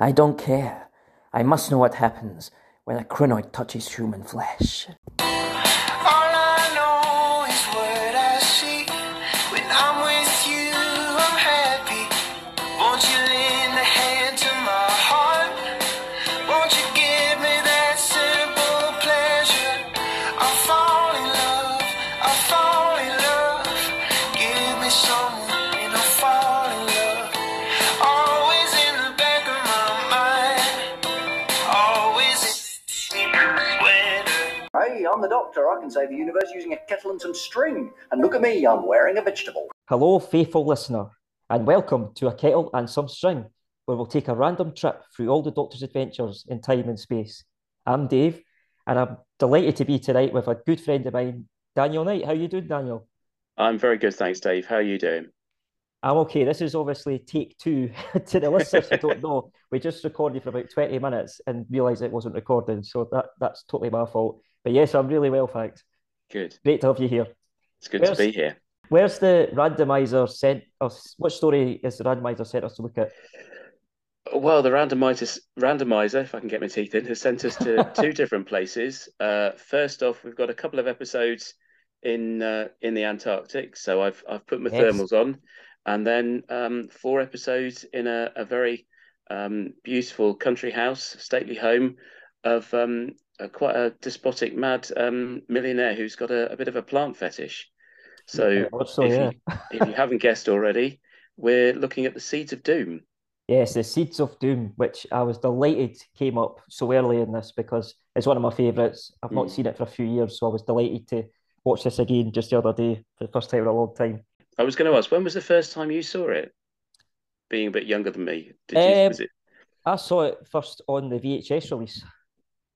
I don't care. I must know what happens when a Krynoid touches human flesh. Doctor. Save the universe using a kettle and some string. And look at me, I'm wearing a vegetable. Hello, faithful listener, and welcome to A Kettle and Some String, where we'll take a random trip through all the Doctor's adventures in time and space. I'm Dave, and I'm delighted to be tonight with a good friend of mine, Daniel Knight. How you doing, Daniel? I'm very good, thanks, Dave. How are you doing? I'm okay. This is obviously take two to the listeners who don't know. We just recorded for about 20 minutes and realised it wasn't recording, so that, that's totally my fault. But yes, I'm really well, thanks. Good. Great to have you here. It's good Where's- to be here. Where's the randomizer sent us? What story is the randomizer sent us to look at? Well, the randomizer, randomizer, if I can get my teeth in, has sent us to two different places. Uh, first off, we've got a couple of episodes in uh, in the Antarctic, so I've I've put my Yes. thermals on, and then um, four episodes in a, a very um, beautiful country house, stately home of um, a, quite a despotic, mad um, millionaire who's got a, a bit of a plant fetish. So Also, if yeah. you if you haven't guessed already, we're looking at the Seeds of Doom. Yes, the Seeds of Doom, which I was delighted came up so early in this because it's one of my favourites. I've not Mm. seen it for a few years, so I was delighted to watch this again just the other day for the first time in a long time. I was going to ask, when was the first time you saw it? Being a bit younger than me, did you? Um, Was it? I saw it first on the VHS release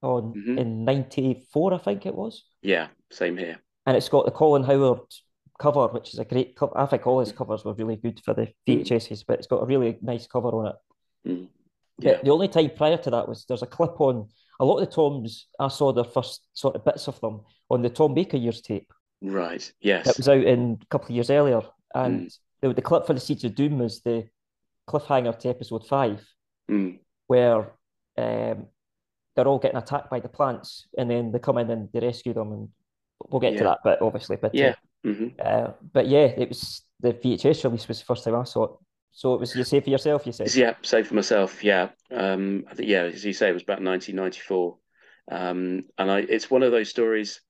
on Mhm. in '94, I think it was, Yeah, same here. and it's got the Colin Howard cover, which is a great cover. I think all his covers were really good for the VHSs, but it's got a really nice cover on it. Mm. The, Yeah, the only time prior to that was there's a clip on a lot of the Toms. I saw their first sort of bits of them on the Tom Baker years tape right. that Yes. was out in a couple of years earlier, and the, the clip for the Seeds of Doom was the cliffhanger to episode five, Mm. where um, they're all getting attacked by the plants, and then they come in and they rescue them, and we'll get to that bit obviously. But uh, Yeah. hmm uh, but yeah, it was the VHS release was the first time I saw it. So it was you say for yourself, you said. Yeah, same for myself. Yeah. Um, I think, yeah, as you say, it was about 1994. Um, and I, it's one of those stories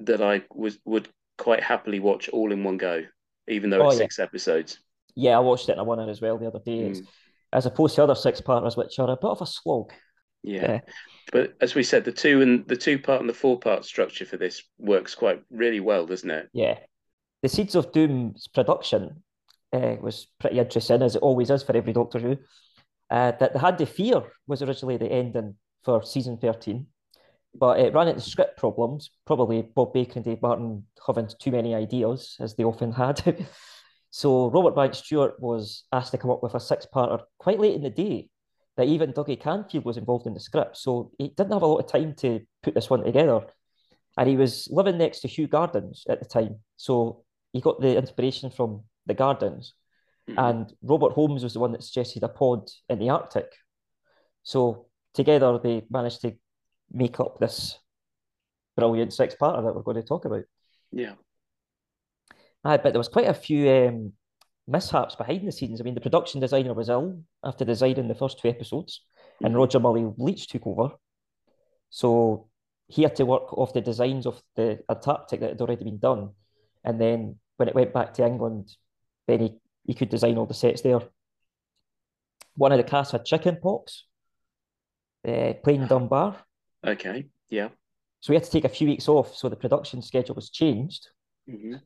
that I was would quite happily watch all in one go, even though Oh, it's yeah. six episodes. Yeah, I watched it in a one as well the other day. It's- As opposed to other six parters, which are a bit of a slog. Yeah. Yeah. But as we said, the two and the two part and the four part structure for this works quite really well, doesn't it? Yeah. The Seeds of Doom's production uh, was pretty interesting, as it always is for every Doctor Who. Uh, that they had the fear was originally the ending for season 13, but it ran into script problems, probably Bob Baker and Dave Martin having too many ideas, as they often had. so Robert Banks Stewart was asked to come up with a six-parter quite late in the day that even Dougie Camfield was involved in the script. So he didn't have a lot of time to put this one together. And he was living next to Kew Gardens at the time. So he got the inspiration from the Gardens. Mhm. And Robert Holmes was the one that suggested a pod in the Arctic. So together they managed to make up this brilliant six-parter that we're going to talk about. Yeah. Ah, but there was quite a few um, mishaps behind the scenes. I mean, the production designer was ill after designing the first two episodes, and Mhm. Roger Murray-Leach took over. So he had to work off the designs of the Antarctic that had already been done. And then when it went back to England, then he, he could design all the sets there. One of the cast had chicken pox, uh, playing Dunbar. Okay. Yeah. So we had to take a few weeks off. So the production schedule was changed. hmm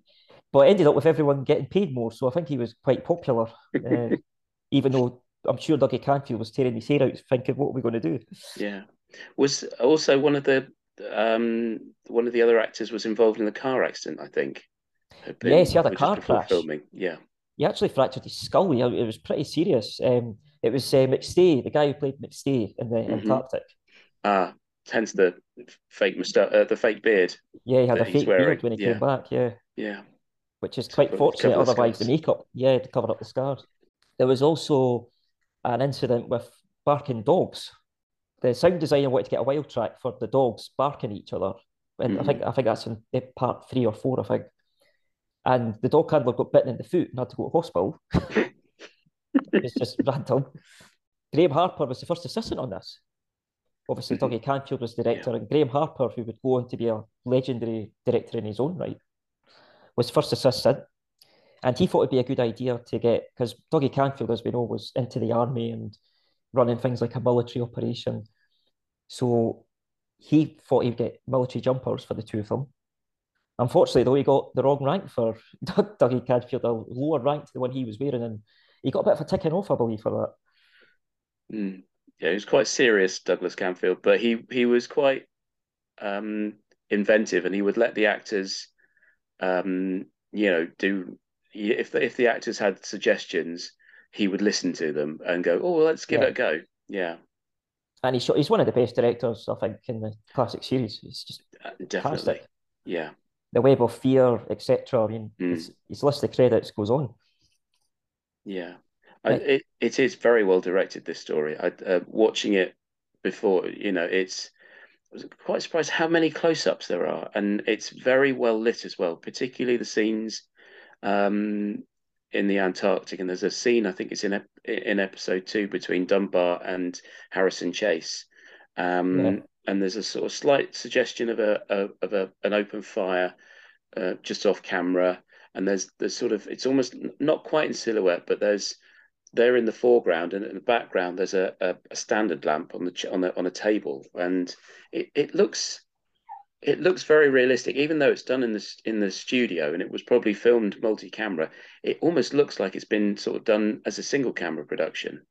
but it ended up with everyone getting paid more. So I think he was quite popular, uh, even though I'm sure Dougie Camfield was tearing his hair out, thinking, "What are we going to do?" Yeah. Was also one of the um one of the other actors was involved in the car accident, I think. Been- Yes, he had a car crash. filming. Yeah. He actually fractured his skull. It was pretty serious. Um, it was uh, McStay, the guy who played McStay in the Mhm. Antarctic. Ah, hence the fake mustache, uh, the fake beard. Yeah, he had a fake beard when he yeah. came back. Yeah, Yeah. Which is quite fortunate. Otherwise, the makeup, yeah, to cover up the scars. There was also an incident with barking dogs. The sound designer wanted to get a wild track for the dogs barking at each other, and I Mhm. think I think that's in eh, part three or four, I think. And the dog handler got bitten in the foot and had to go to hospital. it's just random. Graham Harper was the first assistant on this. Obviously, Mhm. Dougie Camfield was director, and Graham Harper, who would go on to be a legendary director in his own right, was first assistant. And he thought it'd be a good idea to get because Dougie Camfield, as we know, was into the army and running things like a military operation. So he thought he'd get military jumpers for the two of them. Unfortunately, though, he got the wrong rank for Doug, Dougie Camfield, a lower rank to the one he was wearing, and he got a bit of a ticking off, I believe, for that. Mm. Yeah, he was quite serious, Douglas Camfield, but he he was quite um, inventive, and he would let the actors, um, you know, do if the, if the actors had suggestions, he would listen to them and go, "Oh, well, let's give Yeah. it a go." Yeah, And he's he's one of the best directors, I think, in the classic series. It's just uh, definitely. fantastic. Yeah, The Web of Fear, etc. I mean, Mm. his, his list of credits goes on. yeah. I, it it is very well directed. This story. I uh, watching it before, you know, it's. Was quite surprised how many close-ups there are, and it's very well lit as well. Particularly the scenes um, in the Antarctic, and there's a scene I think it's in ep in episode two between Dunbar and Harrison Chase, um, Yeah. and there's a sort of slight suggestion of a, a of a an open fire uh, just off camera, and there's there's sort of it's almost not quite in silhouette, but there's they're in the foreground, and in the background there's a, a, a standard lamp on the on the on a table, and it, it looks it looks very realistic, even though it's done in the in the studio and it was probably filmed multi-camera. It almost looks like it's been sort of done as a single camera production.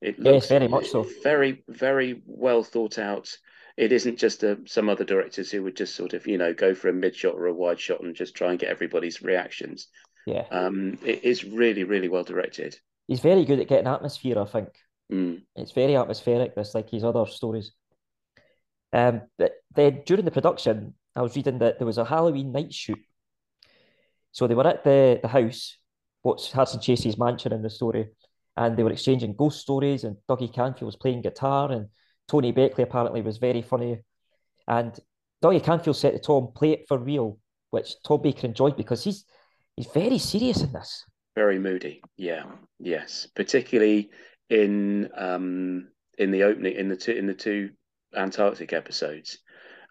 It Yes, looks very much so. very very well thought out. It isn't just a, some other directors who would just sort of you know go for a mid shot or a wide shot and just try and get everybody's reactions. Yeah. Um, it is really really well directed. He's very good at getting atmosphere, I think. Mm. It's very atmospheric, this like his other stories. Um, but then during the production, I was reading that there was a Halloween night shoot. So they were at the, the house, what's Harrison Chase's mansion in the story, and they were exchanging ghost stories, and Dougie Camfield was playing guitar, and Tony Beckley apparently was very funny. And Dougie Camfield said to Tom, play it for real, which Tom Baker enjoyed because he's he's very serious in this. Very moody. Yeah. Yes. Particularly in um in the opening in the two in the two Antarctic episodes.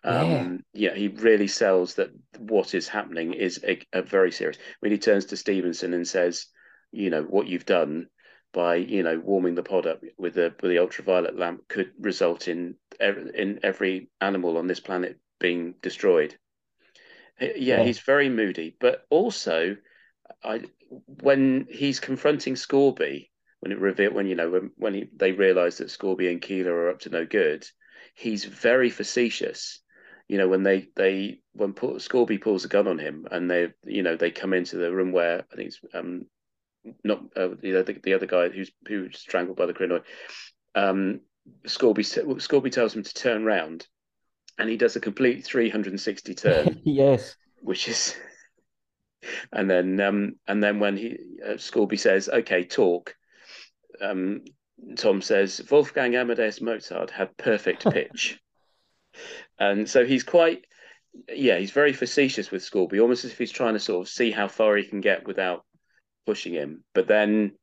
Um yeah, he really sells that what is happening is a, a very serious when he turns to Stevenson and says, you know, what you've done by, you know, warming the pod up with the with the ultraviolet lamp could result in in every animal on this planet being destroyed. Yeah, Yeah. he's very moody, but also I when he's confronting Scorby, when it revealed when you know when when he, they realise that Scorby and Keeler are up to no good, he's very facetious. You know when they they when Paul, Scorby pulls a gun on him and they you know they come into the room where I think it's um not uh, the other the other guy who's who's strangled by the Krynoid. Um, Scorby Scorby tells him to turn round, and he does a complete three hundred and sixty turn yes. which is and then um and then when he uh, Scorby says okay talk um Tom says Wolfgang Amadeus Mozart had perfect pitch. And so he's quite yeah he's very facetious with Scorby almost as if he's trying to sort of see how far he can get without pushing him. But then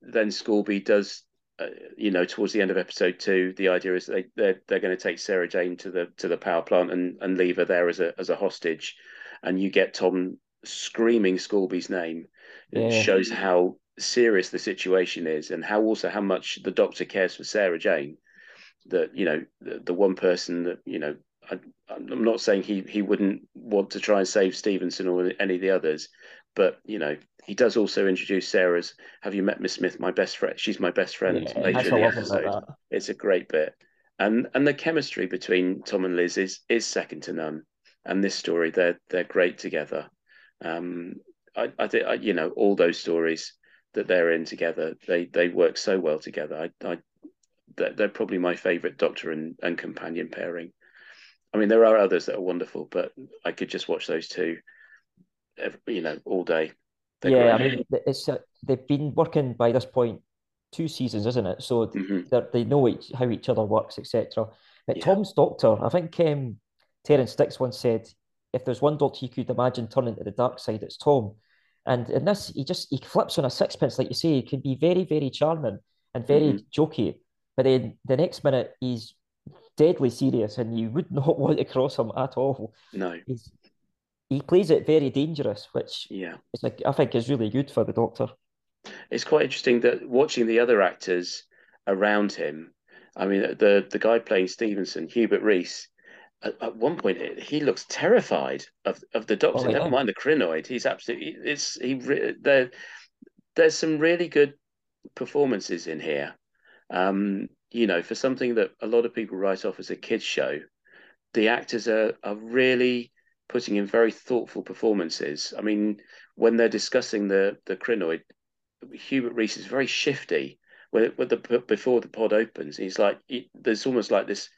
then Scorby does uh, you know towards the end of episode two the idea is they they're, they're going to take Sarah Jane to the to the power plant and and leave her there as a as a hostage. And you get Tom screaming Scorby's name. Yeah. shows how serious the situation is and how also how much the doctor cares for Sarah Jane. That you know the, the one person that you know I, I'm not saying he he wouldn't want to try and save Stevenson or any of the others but you know he does also introduce Sarah's have you met Miss Smith? My best friend she's my best friend Yeah, later in the episode. it's a great bit. And and the chemistry between Tom and Liz is is second to none. And this story they're they're great together um I I think I, you know all those stories that they're in together they they work so well together I I they're, they're probably my favorite doctor and, and companion pairing I mean there are others that are wonderful but I could just watch those two ev- you know all day They're yeah, I mean, it's uh, they've been working by this point two seasons, isn't it? So Mhm. they know each, how each other works, etc. But Yeah. Tom's doctor, I think um, Terrance Dicks once said, if there's one doctor you could imagine turning to the dark side, it's Tom. And in this, he just he flips on a sixpence, like you say. He can be very, very charming and very Mhm. jokey. But then the next minute, he's deadly serious, and you would not want to cross him at all. No, He's he plays it very dangerous, which yeah. is like I think is really good for the Doctor. It's quite interesting that watching the other actors around him. I mean, the the guy playing Stevenson, Hubert Rees, at, at one point he looks terrified of of the Doctor. Oh, yeah. Never mind the Krynoid. He's absolutely. It's he. There, there's some really good performances in here. Um, you know, for something that a lot of people write off as a kids show, the actors are are really putting in very thoughtful performances. I mean, when they're discussing the the Krynoid, Hubert Rees is very shifty. When, it, when the before the pod opens, he's like he, there's almost like this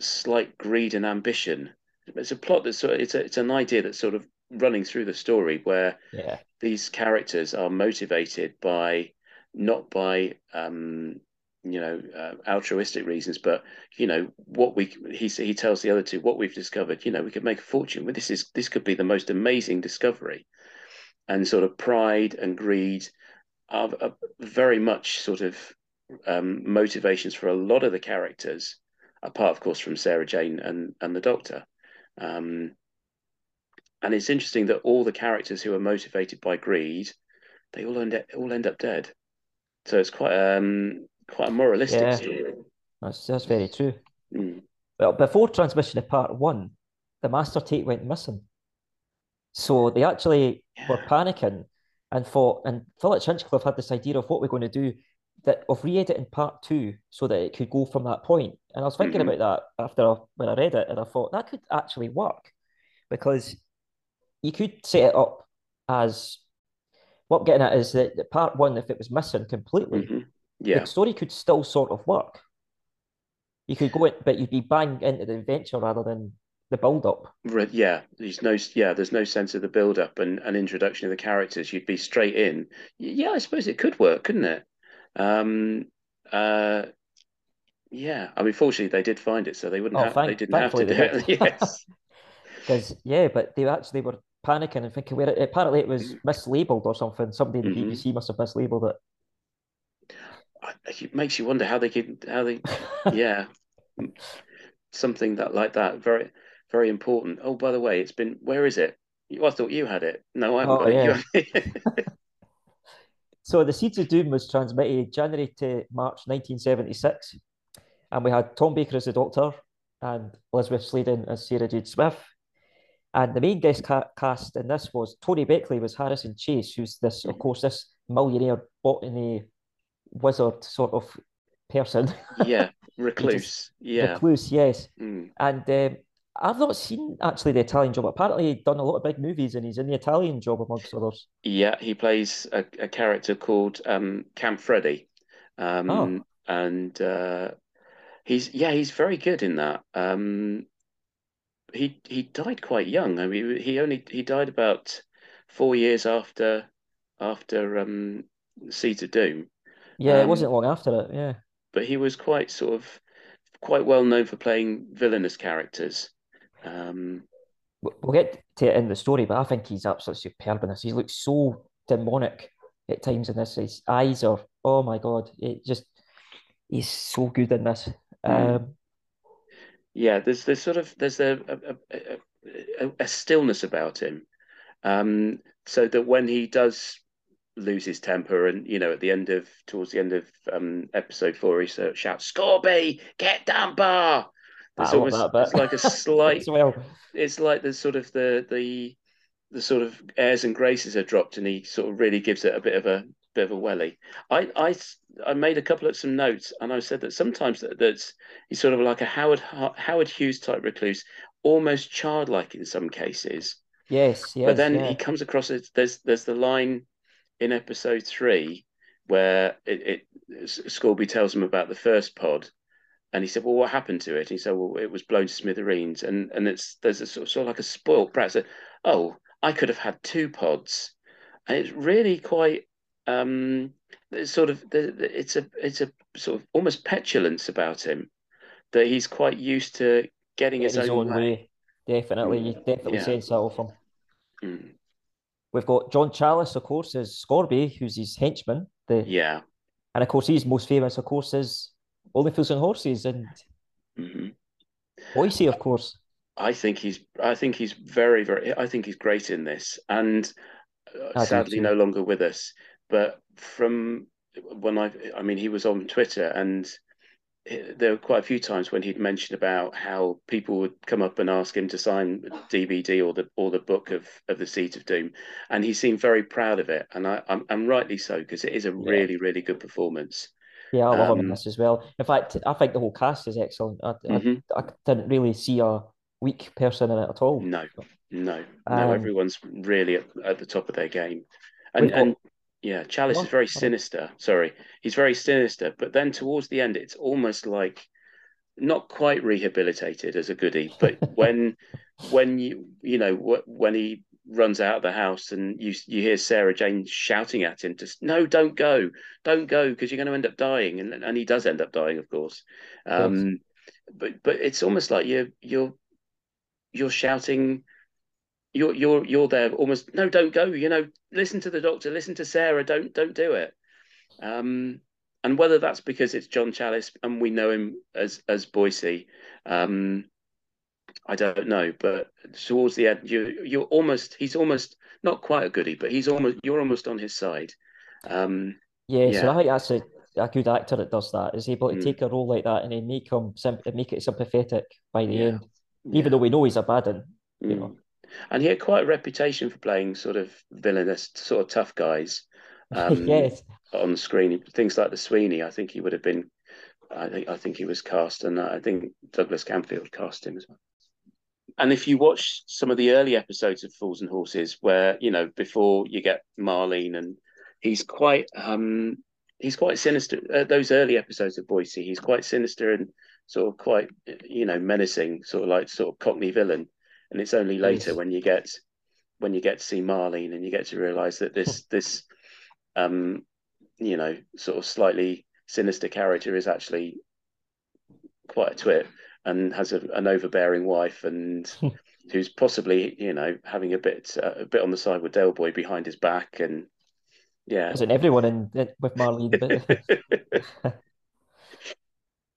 slight greed and ambition. It's a plot that's sort of, it's a, it's an idea that's sort of running through the story where Yeah, these characters are motivated by not by um, you know uh, altruistic reasons, but you know what we he he tells the other two what we've discovered. You know we could make a fortune with this. Is this could be the most amazing discovery, and sort of pride and greed are, are very much sort of um, motivations for a lot of the characters, apart of course from Sarah Jane and and the Doctor. Um, and it's interesting that all the characters who are motivated by greed, they all end up, all end up dead. So it's quite um quite a moralistic Yeah. story. that's that's very true. Mm. Well, before transmission of part one, the master tape went missing. So they actually were panicking and thought, and Philip Hinchcliffe had this idea of what we're going to do that of re-editing part two so that it could go from that point. And I was thinking Mhm. about that after I, when I read it, and I thought that could actually work because you could set it up as what I'm getting at is that, part one, if it was missing completely, Mhm. Yeah, the story could still sort of work. You could go in, but you'd be bang into the adventure rather than the build up. Yeah. There's no yeah. There's no sense of the build up and an introduction of the characters. You'd be straight in. Yeah, I suppose it could work, couldn't it? Um. Uh. Yeah. I mean, fortunately, they did find it, so they wouldn't Oh, have. thank- they didn't have to do it. yes. Because yeah, but they actually were panicking and thinking where it, apparently it was mislabeled or something. Somebody in the Mhm. BBC must have mislabeled it. It makes you wonder how they could how they yeah something that like that very very important oh by the way it's been where is it I thought you had it no I haven't Oh, got yeah. it So the Seeds of Doom was transmitted January to March 1976, and we had Tom Baker as the Doctor and Elizabeth Sladen as Sarah Jane Smith. And the main guest ca- cast in this was Tony Beckley was Harrison Chase, who's this, of course, this millionaire botany wizard sort of person. yeah recluse yeah Recluse, yes. Mm. And um, I've not seen actually the Italian job. Apparently, he'd done a lot of big movies, and he's in the Italian job amongst others. yeah he plays a, a character called um Camp Freddy um Oh. and uh he's yeah he's very good in that um he he died quite young I mean he only he died about four years after after um Seeds of Doom Yeah, it Um, wasn't long after it. Yeah. but he was quite sort of quite well known for playing villainous characters. Um, we- we'll get to it in the story, but I think he's absolutely superb in this. He looks so demonic at times in this. His eyes are, oh my God, it just he's so good in this. Mm. Um, yeah, there's there's sort of there's a a, a, a, stillness about him, um, so that when he does lose his temper, and you know, at the end of towards the end of um, episode four, he shouts, "Scorby, get down, bar." There's I almost that it's like a slight well. it's like the sort of the the the sort of airs and graces are dropped, and he sort of really gives it a bit of a bit of a welly. I I I made a couple of some notes, and I said that sometimes that, that's he's sort of like a Howard Howard Hughes type recluse, almost childlike in some cases. Yes, yes, but then yeah. he comes across it. There's there's the line in episode three where it, it Scorby tells him about the first pod, and he said, "Well, what happened to it?" And he said, "Well, it was blown to smithereens." And and it's there's a sort of, sort of like a spoilt brat. So, oh, I could have had two pods, and it's really quite um, there's sort of it's a it's a sort of almost petulance about him that he's quite used to getting his, his own, own way. Definitely, you definitely Yeah. sense that of him. Mm, We've got John Challis, of course, as Scorby, who's his henchman. The yeah. and of course he's most famous, of course, is Only Fools and Horses and hmm Boycie, of course. I think he's I think he's very very I think he's great in this and uh, sadly no longer with us. But from when I I mean he was on Twitter and he- there were quite a few times when he'd mentioned about how people would come up and ask him to sign DVD or the or the book of of the Seed of Doom. And he seemed very proud of it. And I I'm, I'm rightly so because it is a really really good performance Yeah, I love him in Um, this as well. In fact, I think the whole cast is excellent. I, I, Mhm. I didn't really see a weak person in it at all. no no no Um, everyone's really at, at the top of their game and got- and yeah Challis Go is very sinister sorry he's very sinister but then towards the end it's almost like not quite rehabilitated as a goodie but when when you you know when he runs out of the house and you you hear Sarah Jane shouting at him to no don't go don't go because you're going to end up dying and and he does end up dying of course. Um but but it's almost like you're you're you're shouting you're you're you're there almost no don't go you know listen to the doctor listen to sarah don't don't do it. Um and whether that's because it's john challis and we know him as as boycie um i don't know but towards the end you you're almost he's almost not quite a goodie but he's almost you're almost on his side um Yeah, so I think that's a, a good actor that does that, is able to Mm. take a role like that and then make him make it sympathetic by the Yeah. end, even though we know he's a bad one. you Mm. know. and he had quite a reputation for playing sort of villainous sort of tough guys um Yes, on the screen. Things like the Sweeney, I think he would have been. I think I think he was cast, and I think Douglas Camfield cast him as well. And if you watch some of the early episodes of Fools and Horses, where you know before you get Marlene, and he's quite um he's quite sinister. Uh, those early episodes of Boycie, he's quite sinister and sort of quite you know menacing, sort of like sort of Cockney villain. And it's only later Yes. when you get when you get to see Marlene and you get to realize that this this um you know sort of slightly sinister character is actually quite a twit and has a, an overbearing wife and who's possibly you know having a bit uh, a bit on the side with Del Boy behind his back and yeah isn't everyone in with Marlene?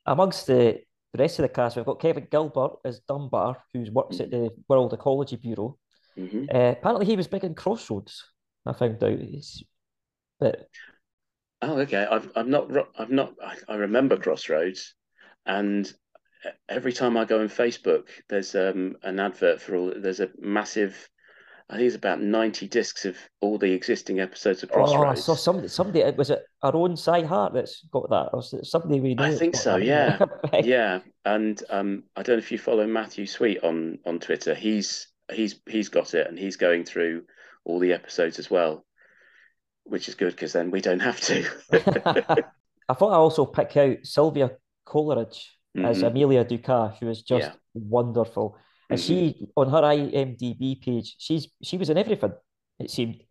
Amongst the, the rest of the cast, we've got Kevin Gilbert as Dunbar, who works at the World Ecology Bureau. Mhm. Uh, apparently, he was big in Crossroads. I found out. It's, but oh okay I've I've not I've not I, I remember Crossroads and every time I go on Facebook there's um an advert for all there's a massive I think it's about 90 discs of all the existing episodes of oh, I saw somebody. Somebody. It was it our own Cy Hart that's got that, or was it somebody we know. I think so, that? yeah. Yeah, and um, I don't know if you follow Matthew Sweet on on Twitter. He's he's he's got it, and he's going through all the episodes as well, which is good because then we don't have to. I thought I also pick out Sylvia Coleridge as Mhm. Amelia Ducat, who is just Yeah. wonderful. And Mhm. she, on her IMDb page, she's she was in everything. It seemed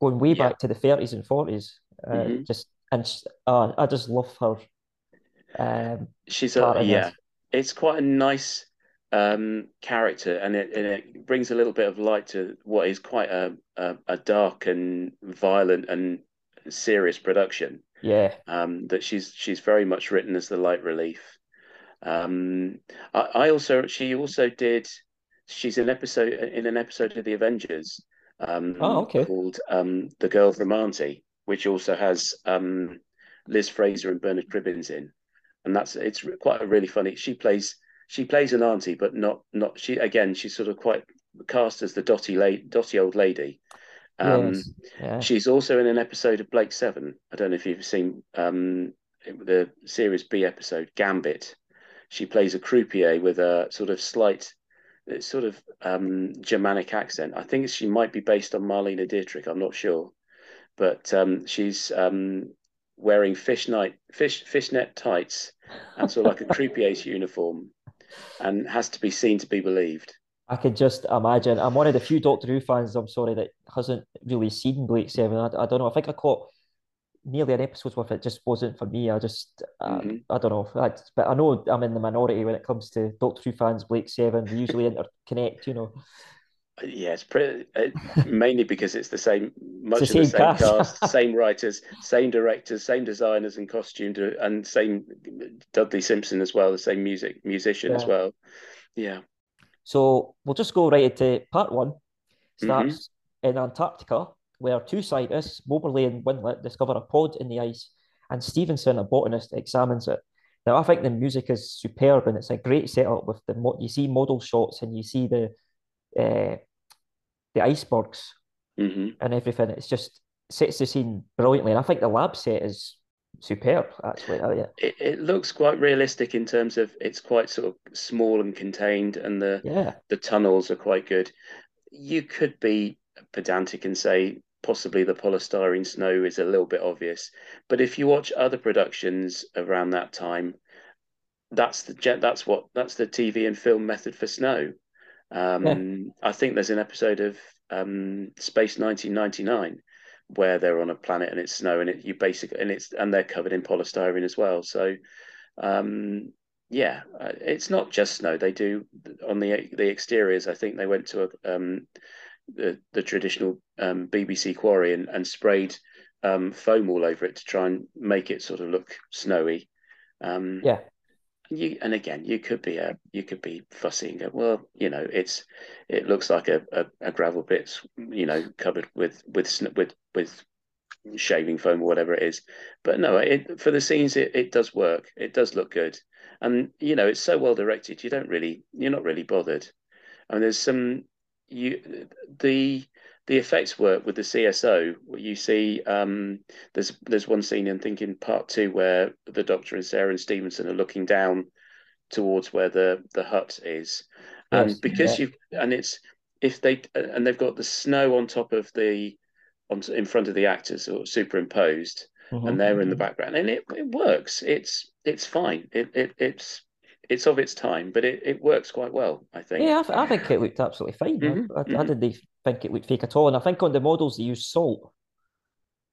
going way Yeah. back to the thirties and forties. Uh, Mhm. Just and uh, I just love her. Um, She's a yeah. It's quite a nice um character, and it and it brings a little bit of light to what is quite a a, a dark and violent and serious production. yeah, um, that she's she's very much written as the light relief. Um, I, I also she also did she's an episode in an episode of the Avengers um, Oh, okay. called um, The Girl from Auntie, which also has um, Liz Fraser and Bernard Cribbins in, and that's it's quite a really funny. She plays she plays an auntie, but not not she again. She's sort of quite cast as the dotty late dotty old lady. Um, yes, yeah. She's also in an episode of Blake Seven. I don't know if you've seen um, the Series B episode Gambit. She plays a croupier with a sort of slight, uh, sort of um, Germanic accent. I think she might be based on Marlene Dietrich. I'm not sure, but um, she's um, wearing fishnet fish fishnet tights and sort of like a croupier's uniform, and has to be seen to be believed. I can just imagine. I'm one of the few Doctor Who fans, I'm sorry, that hasn't really seen Blake Seven. I, I don't know. I think I caught nearly an episode's worth. It just wasn't for me. I just, uh, Mhm. I don't know. I, but I know I'm in the minority when it comes to Doctor Who fans. Blake Seven, we usually interconnect. You know, Yeah, it's pretty it, mainly because it's the same, much the of the same same cast. cast, same writers, same directors, same designers and costume, and same Dudley Simpson as well, the same music musician as well. Yeah. So we'll just go right into part one. Mm-hmm. Starts in Antarctica, where two scientists, Moberly and Winlet, discover a pod in the ice, and Stevenson, a botanist, examines it. Now, I think the music is superb, and it's a great setup with the mo- you see model shots and you see the uh, the icebergs hmm and everything. It's just sets the scene brilliantly, and I think the lab set is superb. Actually, Oh, yeah, It, it looks quite realistic in terms of it's quite sort of small and contained, and the yeah, the tunnels are quite good. You could be pedantic and say possibly the polystyrene snow is a little bit obvious, but if you watch other productions around that time, that's the jet. That's what that's the TV and film method for snow. Um, I think there's an episode of um, Space 1999 where they're on a planet and it's snow and it you basically and it's and they're covered in polystyrene as well. So um, yeah, uh, it's not just snow. They do on the the exteriors. I think they went to a um, the the traditional um, BBC quarry and, and sprayed um, foam all over it to try and make it sort of look snowy. Um, yeah, you and again, you could be a you could be fussy and go, well, you know, it's it looks like a, a, a gravel pit, you know, covered with with with with shaving foam or whatever it is. But no, it for the scenes it, it does work. It does look good. And you know, it's so well directed, you don't really you're not really bothered. I mean there's some you the the effects work with the CSO. You see, um, there's there's one scene in thinking part two where the Doctor and Sarah and Stevenson are looking down towards where the the hut is, and Yes, because yeah. you and it's if they and they've got the snow on top of the on in front of the actors or superimposed, Mhm. and they're in the background, and it, it works. It's it's fine. It, it it's it's of its time, but it, it works quite well. I think. Yeah, I, th- I think it looked absolutely fine. I- Mhm, I, I, mhm. didn't think it looked fake at all. And I think on the models they use salt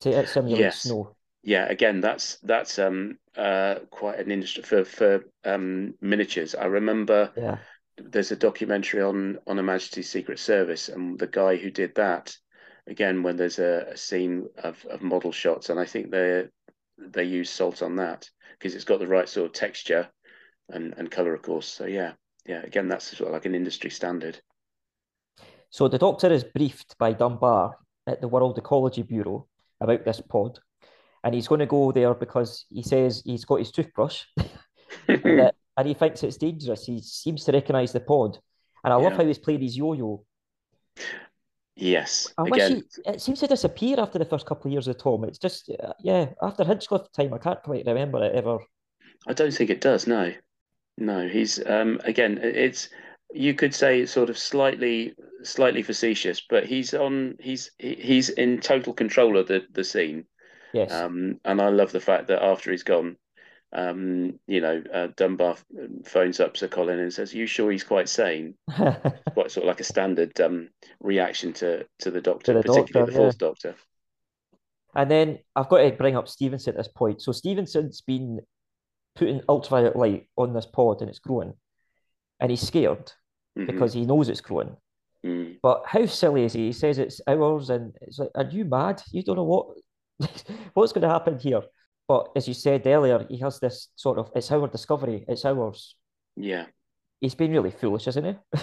to uh, simulate Yes. snow. yeah again that's that's um uh quite an industry for for um miniatures i remember Yeah, there's a documentary on on a majesty's secret service and the guy who did that again when there's a, a scene of, of model shots and i think they they use salt on that because it's got the right sort of texture and and color of course so yeah yeah again that's sort of like an industry standard So the doctor is briefed by Dunbar at the World Ecology Bureau about this pod, and he's going to go there because he says he's got his toothbrush and, that- and he thinks it's dangerous. He seems to recognise the pod, and I love how he's played his yo-yo. yes I wish again he, it seems to disappear after the first couple of years of Tom. It's just uh, yeah, after Hinchcliffe time, I can't quite remember it ever. I don't think it does. No, no. He's um again. It's you could say it's sort of slightly slightly facetious, but he's on. He's he's in total control of the the scene. Yes, Um, and I love the fact that after he's gone, um, you know, uh, Dunbar phones up Sir Colin and says, "You sure he's quite sane?" Quite sort of like a standard um reaction to to the Doctor, the particularly Doctor, the yeah. Fourth Doctor. And then I've got to bring up Stevenson at this point. So Stevenson's been putting ultraviolet light on this pod and it's growing. And he's scared Mhm. because he knows it's growing. Mm. But how silly is he? He says it's ours and it's like, are you mad? You don't know what what's going to happen here. But as you said earlier, he has this sort of it's our discovery, it's ours. Yeah. He's been really foolish, isn't he?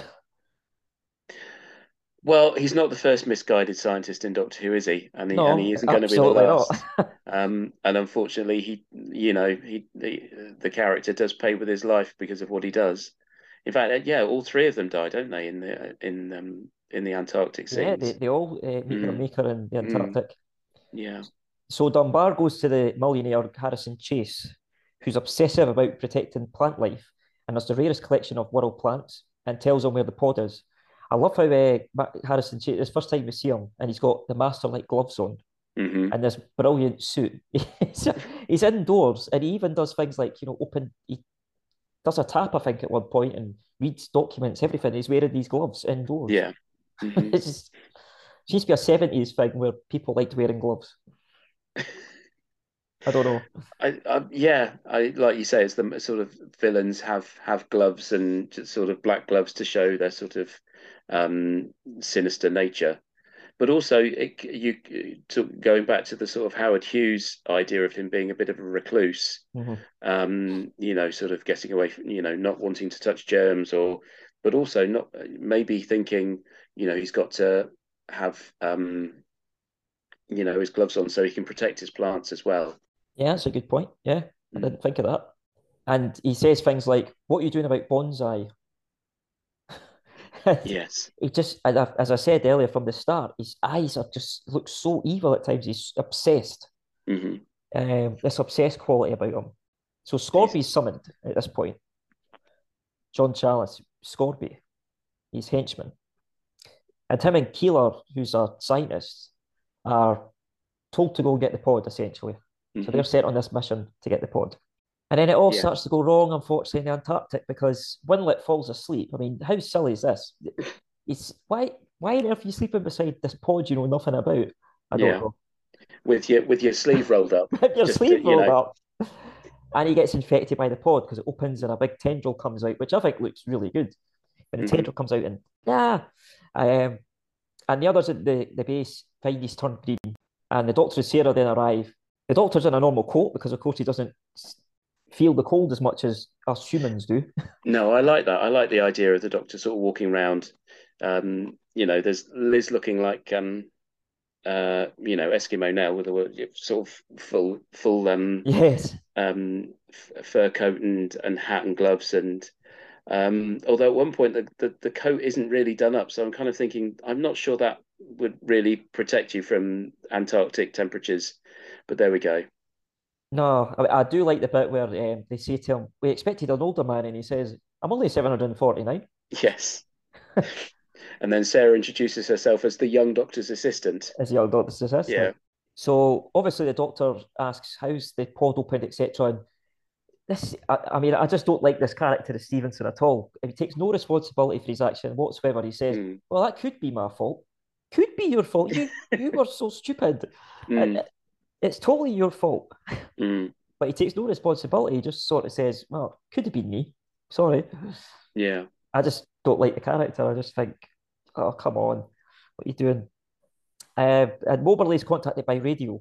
Well, he's not the first misguided scientist in Doctor Who, is he? And he, No, and he isn't going to be the last. Um, and unfortunately, he, you know, he the, the character does pay with his life because of what he does. In fact, uh, yeah, all three of them die, don't they? In the in um in the Antarctic scenes. Yeah, they, they all uh, meet Mm. maker in the Mm. Antarctic. yeah. So Dunbar goes to the millionaire Harrison Chase, who's obsessive about protecting plant life and has the rarest collection of world plants and tells him where the pod is. I love how uh, Harrison this first time we see him, and he's got the master like gloves on hmm and this brilliant suit. he's, indoors and he even does things like, you know, open, he does a tap, I think, at one point and reads documents, everything. He's wearing these gloves indoors. Yeah. Mhm. It's just, it seems to be a 70s thing where people liked wearing gloves. I don't know. I, I, yeah, I like you say, it's the sort of villains have have gloves and sort of black gloves to show their sort of um, sinister nature. But also, it, you to, going back to the sort of Howard Hughes idea of him being a bit of a recluse, Mhm. um, you know, sort of getting away from, you know, not wanting to touch germs, or but also not maybe thinking, you know, he's got to have, um, you know, his gloves on so he can protect his plants as well. Yeah, that's a good point. Yeah, I Mm. didn't think of that. And he says things like, "What are you doing about bonsai?" Yes. He just, as I, said earlier from the start, his eyes are just look so evil at times. He's obsessed. hmm Um, this obsessed quality about him. So Scorby's summoned at this point. John Challis, Scorby, his henchman. And him and Keeler, who's a scientist, are told to go get the pod, essentially. So Mhm. they're set on this mission to get the pod. And then it all Yeah. starts to go wrong, unfortunately, in the Antarctic because Winlet falls asleep. I mean, how silly is this? It's why why on earth are you sleeping beside this pod you know nothing about? I don't Yeah. know. with your with your sleeve rolled up. Have your sleeve to, you rolled know. up. And he gets infected by the pod because it opens and a big tendril comes out, which I think looks really good. When the Mhm. tendril comes out and yeah. Um, and the others at the, the base find he's turned green. And the doctor and Sarah then arrive. The doctor's in a normal coat because, of course, he doesn't feel the cold as much as us humans do. No, I like that. I like the idea of the doctor sort of walking around. Um, you know, there's Liz looking like um, uh, you know, Eskimo now with a sort of full full um Yes. um f- fur coat and and hat and gloves and um although at one point the, the the coat isn't really done up so i'm kind of thinking i'm not sure that would really protect you from antarctic temperatures but there we go No, I, I do like the bit where um, they say to him, We expected an older man, and he says, I'm only 749. yes and then sarah introduces herself as the young doctor's assistant as the young doctor's assistant. Yeah. So obviously the doctor asks, "How's the pod opened, etc." And this, I, I mean, I just don't like this character of Stevenson at all. He takes no responsibility for his action whatsoever. He says, Mm, "Well, that could be my fault. Could be your fault. You, you were so stupid. mm, Uh, It's totally your fault." mm. But he takes no responsibility. He just sort of says, "Well, could have been me. Sorry." yeah I just don't like the character. I just think, oh, come on, what are you doing? Uh, and Moberly is contacted by radio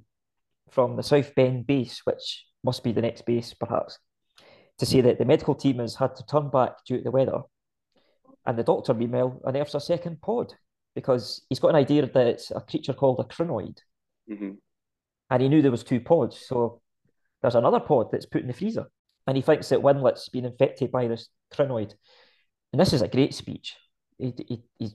from the South Bend base, which must be the next base, perhaps, to say that the medical team has had to turn back due to the weather. And the doctor, meanwhile, unearths a second pod because he's got an idea that it's a creature called a Krynoid, mhm. And he knew there was two pods. So there's another pod that's put in the freezer, and he thinks that Winlet's been infected by this Krynoid. And this is a great speech. He, he, he,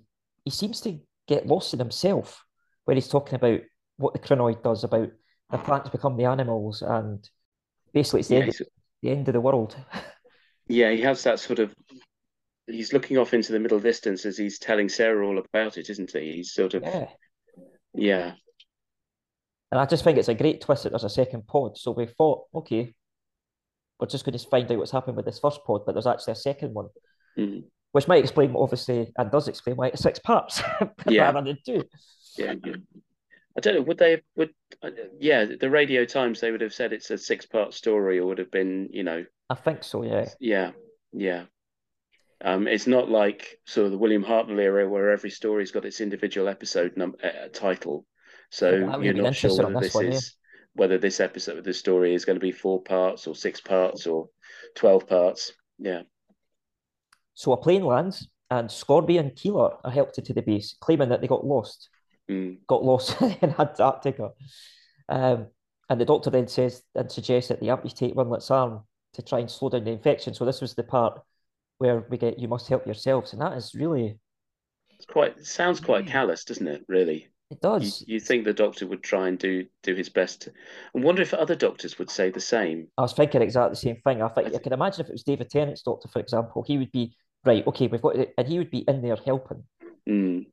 he seems to get lost in himself where he's talking about what the Krynoid does about the plants become the animals and basically it's the, yeah, end, he's- the end of the world. yeah he has that sort of he's looking off into the middle distance as he's telling sarah all about it isn't he he's sort of yeah. yeah And I just think it's a great twist that there's a second pod. So we thought, okay, we're just going to find out what's happened with this first pod, but there's actually a second one, Mhm. which might explain, obviously, and does explain why it's six parts Yeah. rather than two. yeah, yeah. I don't know. Would they? Would uh, yeah? The Radio Times they would have said it's a six-part story, or would have been, you know, I think so, yeah. yeah, yeah. Um, it's not like sort of the William Hartnell era where every story's got its individual episode num uh, title, so Yeah, you're not sure whether this one, yeah. whether this episode, this story is going to be four parts or six parts or twelve parts. Yeah. So a plane lands, and Scorby and Keeler are helped to the base, claiming that they got lost, Mm. got lost in Antarctica. Um, and the doctor then says and suggests that they amputate Winlet's arm to try and slow down the infection. So this was the part where we get you must help yourselves, and that is really It's quite. It sounds quite callous, doesn't it? Really. It does. you think the doctor would try and do do his best. To, I wonder if other doctors would say the same. I was thinking exactly the same thing. I think I I can imagine if it was David Tennant's doctor, for example, he would be right. Okay, we've got it, and he would be in there helping Mm.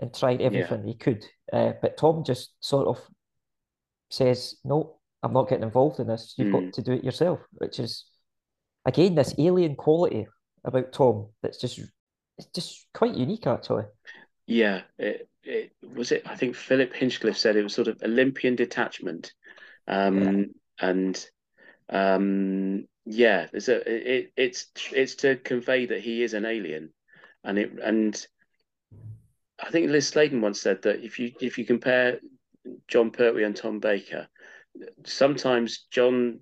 and tried everything he could. Uh, but Tom just sort of says, "No, I'm not getting involved in this. You've Mm. got to do it yourself." Which is again this alien quality about Tom that's just it's just quite unique, actually. Yeah, it, it was it. I think Philip Hinchcliffe said it was sort of Olympian detachment. Um, and um, yeah, there's a it, it's it's to convey that he is an alien, and it and I think Liz Sladen once said that if you if you compare Jon Pertwee and Tom Baker, sometimes John's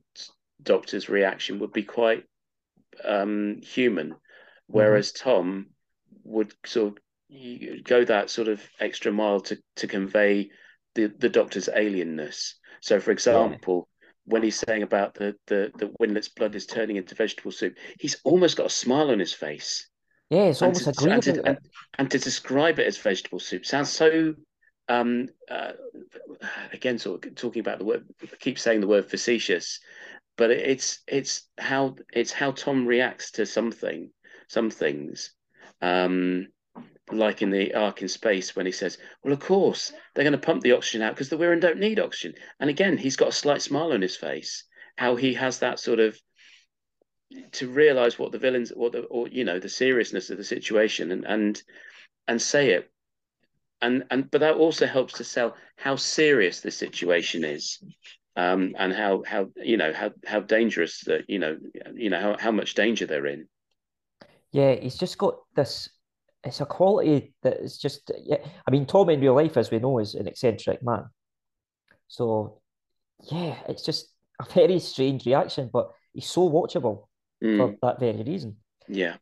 doctor's reaction would be quite um, human, whereas mm-hmm. Tom would sort of go that sort of extra mile to to convey the the doctor's alienness. So, for example, yeah. when he's saying about the the the Winlet's blood is turning into vegetable soup, he's almost got a smile on his face. Yeah, it's almost to. And to, and, and to describe it as vegetable soup sounds so um, uh, again, sort of talking about the word, keep saying the word facetious, but it's it's how it's how Tom reacts to something, some things, um, like in the ark in space when he says, "Well, of course they're going to pump the oxygen out because the Wirrn don't need oxygen." And again, he's got a slight smile on his face. How he has that sort of to realize what the villains, what the or you know the seriousness of the situation, and and and say it and and but that also helps to sell how serious the situation is um, and how how you know how how dangerous that you know you know how, how much danger they're in yeah he's just got this it's a quality that is just yeah i mean tom in real life as we know is an eccentric man so yeah it's just a very strange reaction but he's so watchable mm. for that very reason yeah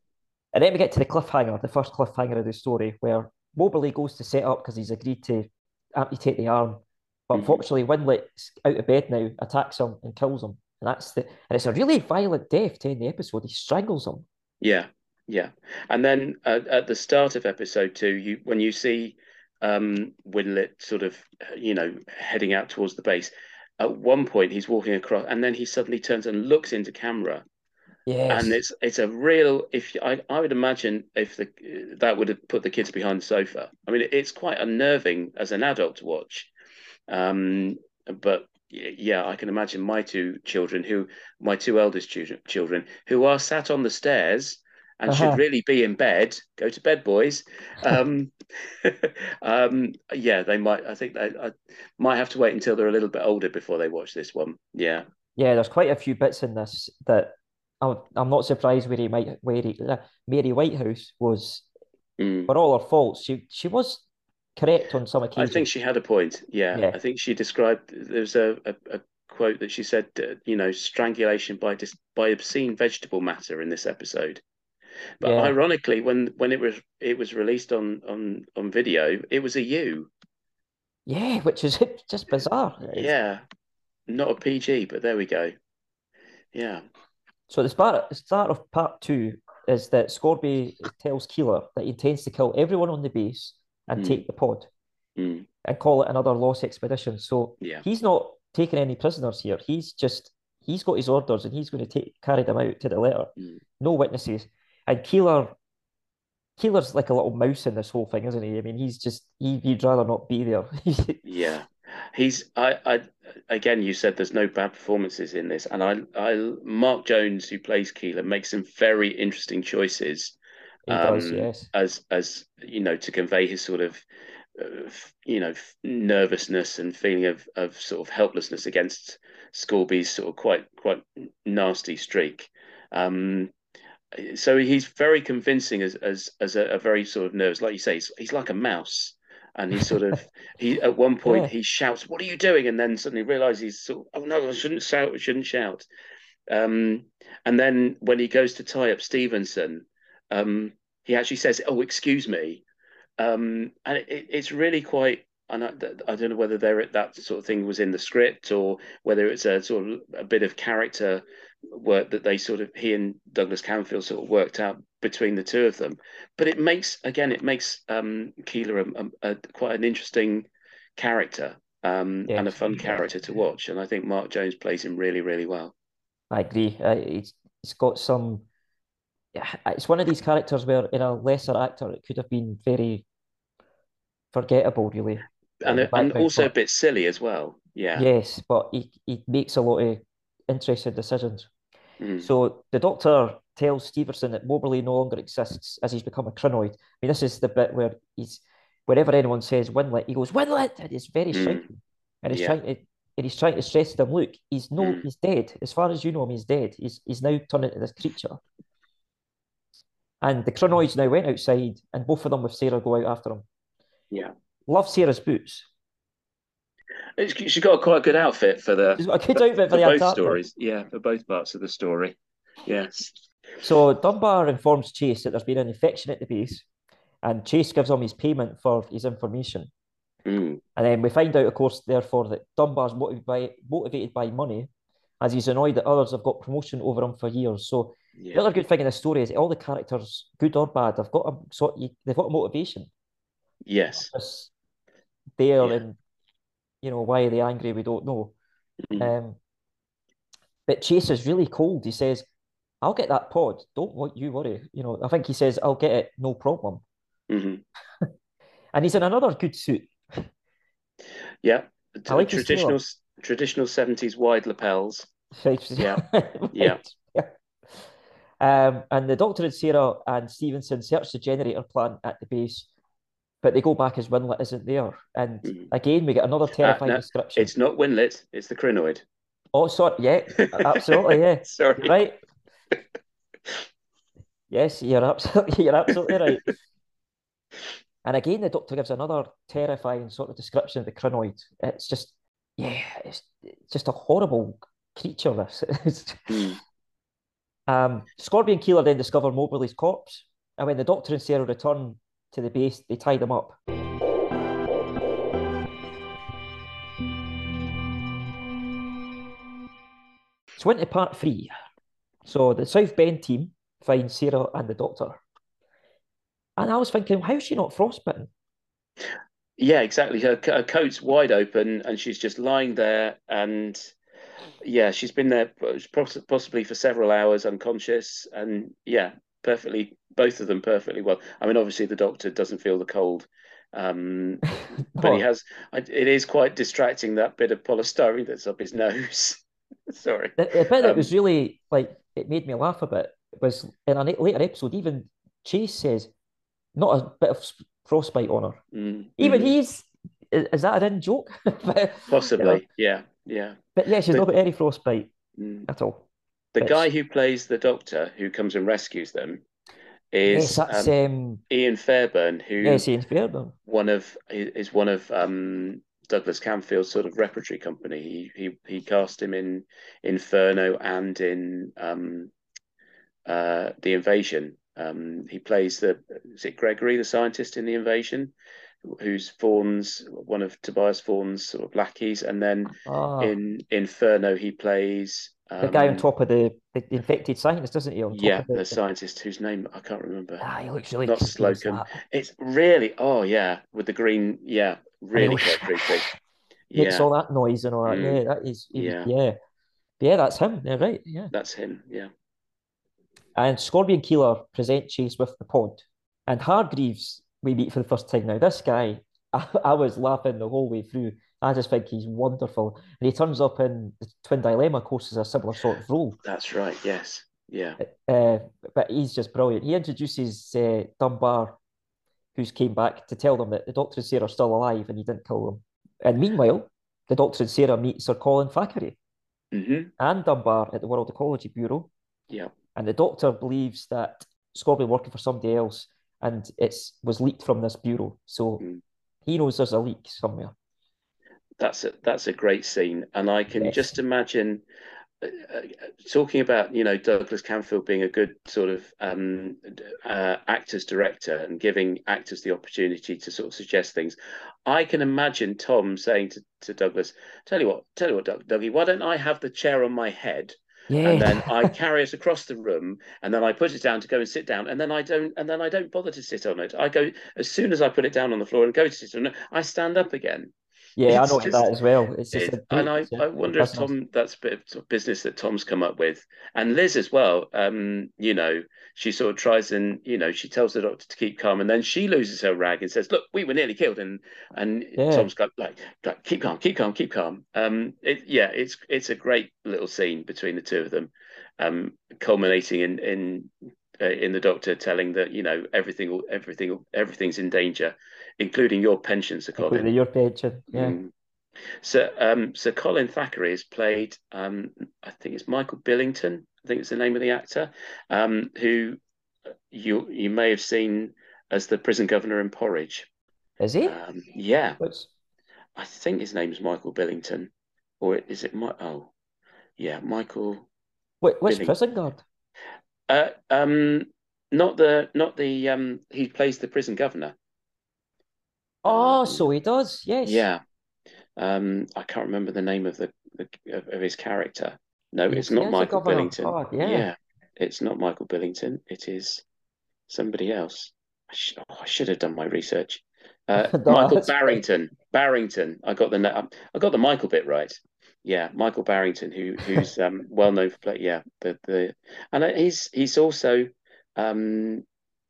and then we get to the cliffhanger the first cliffhanger of the story where Moberly goes to set up because he's agreed to amputate the arm. But mm-hmm. unfortunately, Winlet's out of bed now, attacks him and kills him. And that's the and it's a really violent death to end the episode. He strangles him. Yeah, yeah. And then uh, at the start of episode two, you when you see um, Winlet sort of you know heading out towards the base, at one point he's walking across, and then he suddenly turns and looks into camera, Yes. And it's it's a real if I, I would imagine if the that would have put the kids behind the sofa. I mean it's quite unnerving as an adult to watch. Um but yeah, I can imagine my two children who my two eldest children children who are sat on the stairs and uh-huh. should really be in bed. Go to bed, boys. Um, um, yeah, they might. I think they I might have to wait until they're a little bit older before they watch this one. Yeah, yeah. There's quite a few bits in this that I'm, I'm not surprised where he might where he, uh, Mary Whitehouse was mm. for all her faults. She she was correct on some occasions. I think she had a point. Yeah, yeah. I think she described there's a, a, a quote that she said, uh, you know, strangulation by dis, by obscene vegetable matter in this episode. But yeah. ironically, when when it was it was released on on on video, it was a U. Yeah, which is just bizarre. Yeah, not a PG, but there we go. Yeah. So the start, the start of part two is that Scorby tells Keeler that he intends to kill everyone on the base and mm. take the pod mm. and call it another lost expedition. So yeah. he's not taking any prisoners here. He's just he's got his orders and he's going to take carry them out to the letter. Mm. No witnesses. And Keeler Keeler's like a little mouse in this whole thing, isn't he? I mean, he's just he, would rather not be there. yeah, he's I, I again you said there's no bad performances in this and i i mark jones who plays keeler makes some very interesting choices um, does, yes. as as you know to convey his sort of uh, you know nervousness and feeling of of sort of helplessness against Scorby's sort of quite quite nasty streak um so he's very convincing as as as a, a very sort of nervous like you say he's, he's like a mouse and he sort of he at one point yeah. he shouts, "What are you doing?" and then suddenly realizes he's sort of, "Oh no, I shouldn't shout. I shouldn't shout." Um, and then when he goes to tie up Stevenson, um, he actually says, "Oh, excuse me," um, and it, it's really quite. And I, I, don't know whether there that sort of thing was in the script or whether it's a sort of a bit of character work that they sort of he and Douglas Camfield sort of worked out between the two of them. But it makes again, it makes um, Keeler a, a, a, quite an interesting character um, yes. and a fun character to watch. And I think Mark Jones plays him really, really well. I agree. Uh, it's it's got some. It's one of these characters where in a lesser actor it could have been very forgettable, really, and and also but, a bit silly as well. Yeah. Yes, but he, he makes a lot of interesting decisions. Mm. So the doctor tells Stevenson that Moberly no longer exists as he's become a Krynoid. I mean, this is the bit where he's wherever anyone says Winlet, he goes Winlet, and it's very mm. and he's yeah. trying to and he's trying to stress to them, look, he's no, Mm. he's dead. As far as you know him, he's dead. He's he's now turned into this creature. And the Krynoids now went outside, and both of them with Sarah go out after him. Yeah. Love Sarah's boots. She's got a quite good outfit for the She's got a good outfit for for the both Antarctic. stories. Yeah, for both parts of the story. Yes. So Dunbar informs Chase that there's been an infection at the base, and Chase gives him his payment for his information. Mm. And then we find out, of course, therefore, that Dunbar's motivated by, motivated by money, as he's annoyed that others have got promotion over him for years. So the other good thing in the story is all the characters, good or bad, have got a sort they've got a motivation. Yes. There, Yeah. and you know why are they angry? We don't know. Mm. Um, but Chase is really cold. He says, "I'll get that pod. Don't what you worry." You know, I think he says, "I'll get it, no problem." hmm And he's in another good suit. Yeah. I like traditional traditional seventies wide lapels. Yeah. Yeah. Um, and the Doctor and Sarah and Stevenson search the generator plant at the base, but they go back as Winlet isn't there. And Mhm. again, we get another terrifying no, description. It's not Winlet, it's the Krynoid. Oh, sorry, yeah, absolutely, yeah, Sorry. Right. Yes, you're absolutely, you're absolutely right. And again, the Doctor gives another terrifying sort of description of the Krynoid. It's just, yeah, it's, it's just a horrible creature. This. It's- Mm. Um, Scorby and Keeler then discover Moberly's corpse, and when the Doctor and Sarah return to the base, they tie them up. So into part three. So the South Bend team find Sarah and the Doctor. And I was thinking, how is she not frostbitten? Yeah, exactly. Her, her coat's wide open and she's just lying there. And yeah, she's been there uh, possibly for several hours unconscious. And yeah, perfectly, both of them perfectly well. I mean, obviously, the doctor doesn't feel the cold. Um, but he has, it is quite distracting that bit of polystyrene that's up his nose. Sorry. The, the bit that Um, was really like it made me laugh a bit was in a later episode. Even Chase says, "Not a bit of frostbite on her." Mm, Even mm, he's is, is that an in joke? but, possibly. Yeah, yeah. but yeah, she's not got any frostbite Mm. at all. The But guy who plays the doctor who comes and rescues them is that's um, um, Ian Fairbairn, who yes, Ian Fairbairn. one of is one of um, Douglas Camfield's sort of repertory company. He he he cast him in Inferno and in um, uh, the Invasion. Um, he plays the is it Gregory, the scientist in the Invasion, who's Vaughn's one of Tobias Vaughn's sort of lackeys, and then Ah, in Inferno he plays the guy on um, top of the, the infected scientist, doesn't he? On top yeah, it. the scientist whose name I can't remember. Ah, he looks really Not Slocum. It's really, oh yeah, with the green, yeah, really quite creepy. Makes Yeah, all that noise and all that. Mm. Yeah, that is. Yeah. yeah, yeah, that's him. Yeah, right. Yeah. that's him. Yeah, And Scorby and Keeler present Chase with the pod. And Hargreaves, we meet for the first time now. This guy, I, I was laughing the whole way through. I just think he's wonderful. And he turns up in the Twin Dilemma, course, as a similar sort of role. that's right. Yes, yeah, Uh, but he's just brilliant. He introduces uh, Dunbar, who's came back to tell them that the Doctor and Sarah are still alive and he didn't kill them. And meanwhile, the Doctor and Sarah meet Sir Colin Thackeray hmm and Dunbar at the World Ecology Bureau. yeah, And the doctor believes that Scorby working for somebody else and it's was leaked from this bureau. So Mm. he knows there's a leak somewhere. That's a that's a great scene, and I can Yes. just imagine uh, uh, talking about you know Douglas Camfield being a good sort of um, uh, actors director and giving actors the opportunity to sort of suggest things. I can imagine Tom saying to, to Douglas, "Tell you what, tell you what, Doug, Dougie, why don't I have the chair on my head Yeah. and then I carry it across the room, and then I put it down to go and sit down, and then I don't, and then I don't bother to sit on it. I go as soon as I put it down on the floor and go to sit on it, I stand up again. Yeah, I it's know just- that as well. It's just It- and I, I wonder if business. Tom, that's a bit of business that Tom's come up with, and Liz as well. Um, you know, she sort of tries and you know she tells the doctor to keep calm, and then she loses her rag and says, "Look, we were nearly killed," and and Yeah. Tom's got like, like, keep calm, keep calm, keep calm. Um, it, yeah, it's it's a great little scene between the two of them, um, culminating in in uh, in the doctor telling that you know everything everything everything's in danger, including your pension, Sir Including Colin. your pension. Yeah. Mm, So, um, so Colin Thackeray has played. Um, I think it's Michael Billington. I think it's the name of the actor, um, who you you may have seen as the prison governor in Porridge. Is he? Um, yeah, What's I think his name is Michael Billington, or is it my? Oh, yeah, Michael. wh- which prison guard? Uh, um, not the not the um. He plays the prison governor. Oh, Um, so he does. Yes. Yeah. Um, I can't remember the name of the, the of, his character. No, it's not Michael. Billington. God, yeah. it's not Michael Billington. It is somebody else. I, sh oh, I should have done my research. Uh, Michael. Barrington. Barrington. I got the na- I got the Michael bit right. Yeah, Michael Barrington, who who's um, well known for play. Yeah, the the and uh, he's he's also um,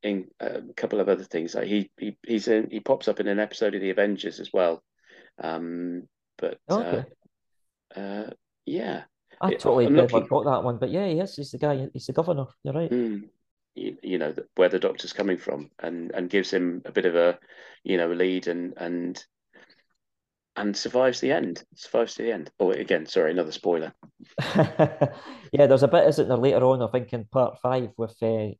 in a couple of other things. Like he he he's in, he pops up in an episode of the Avengers as well. Um, but Okay. uh, uh, yeah, I totally never looking- got that one, but yeah, yes. He's the guy. He's the governor. You're right. mm, you, you know the, where the doctor's coming from, and and gives him a bit of a you know a lead, and and and survives the end. Survives to the end. Oh, again, sorry, another spoiler. yeah, there's a bit, isn't there, later on, I think, in part five with uh,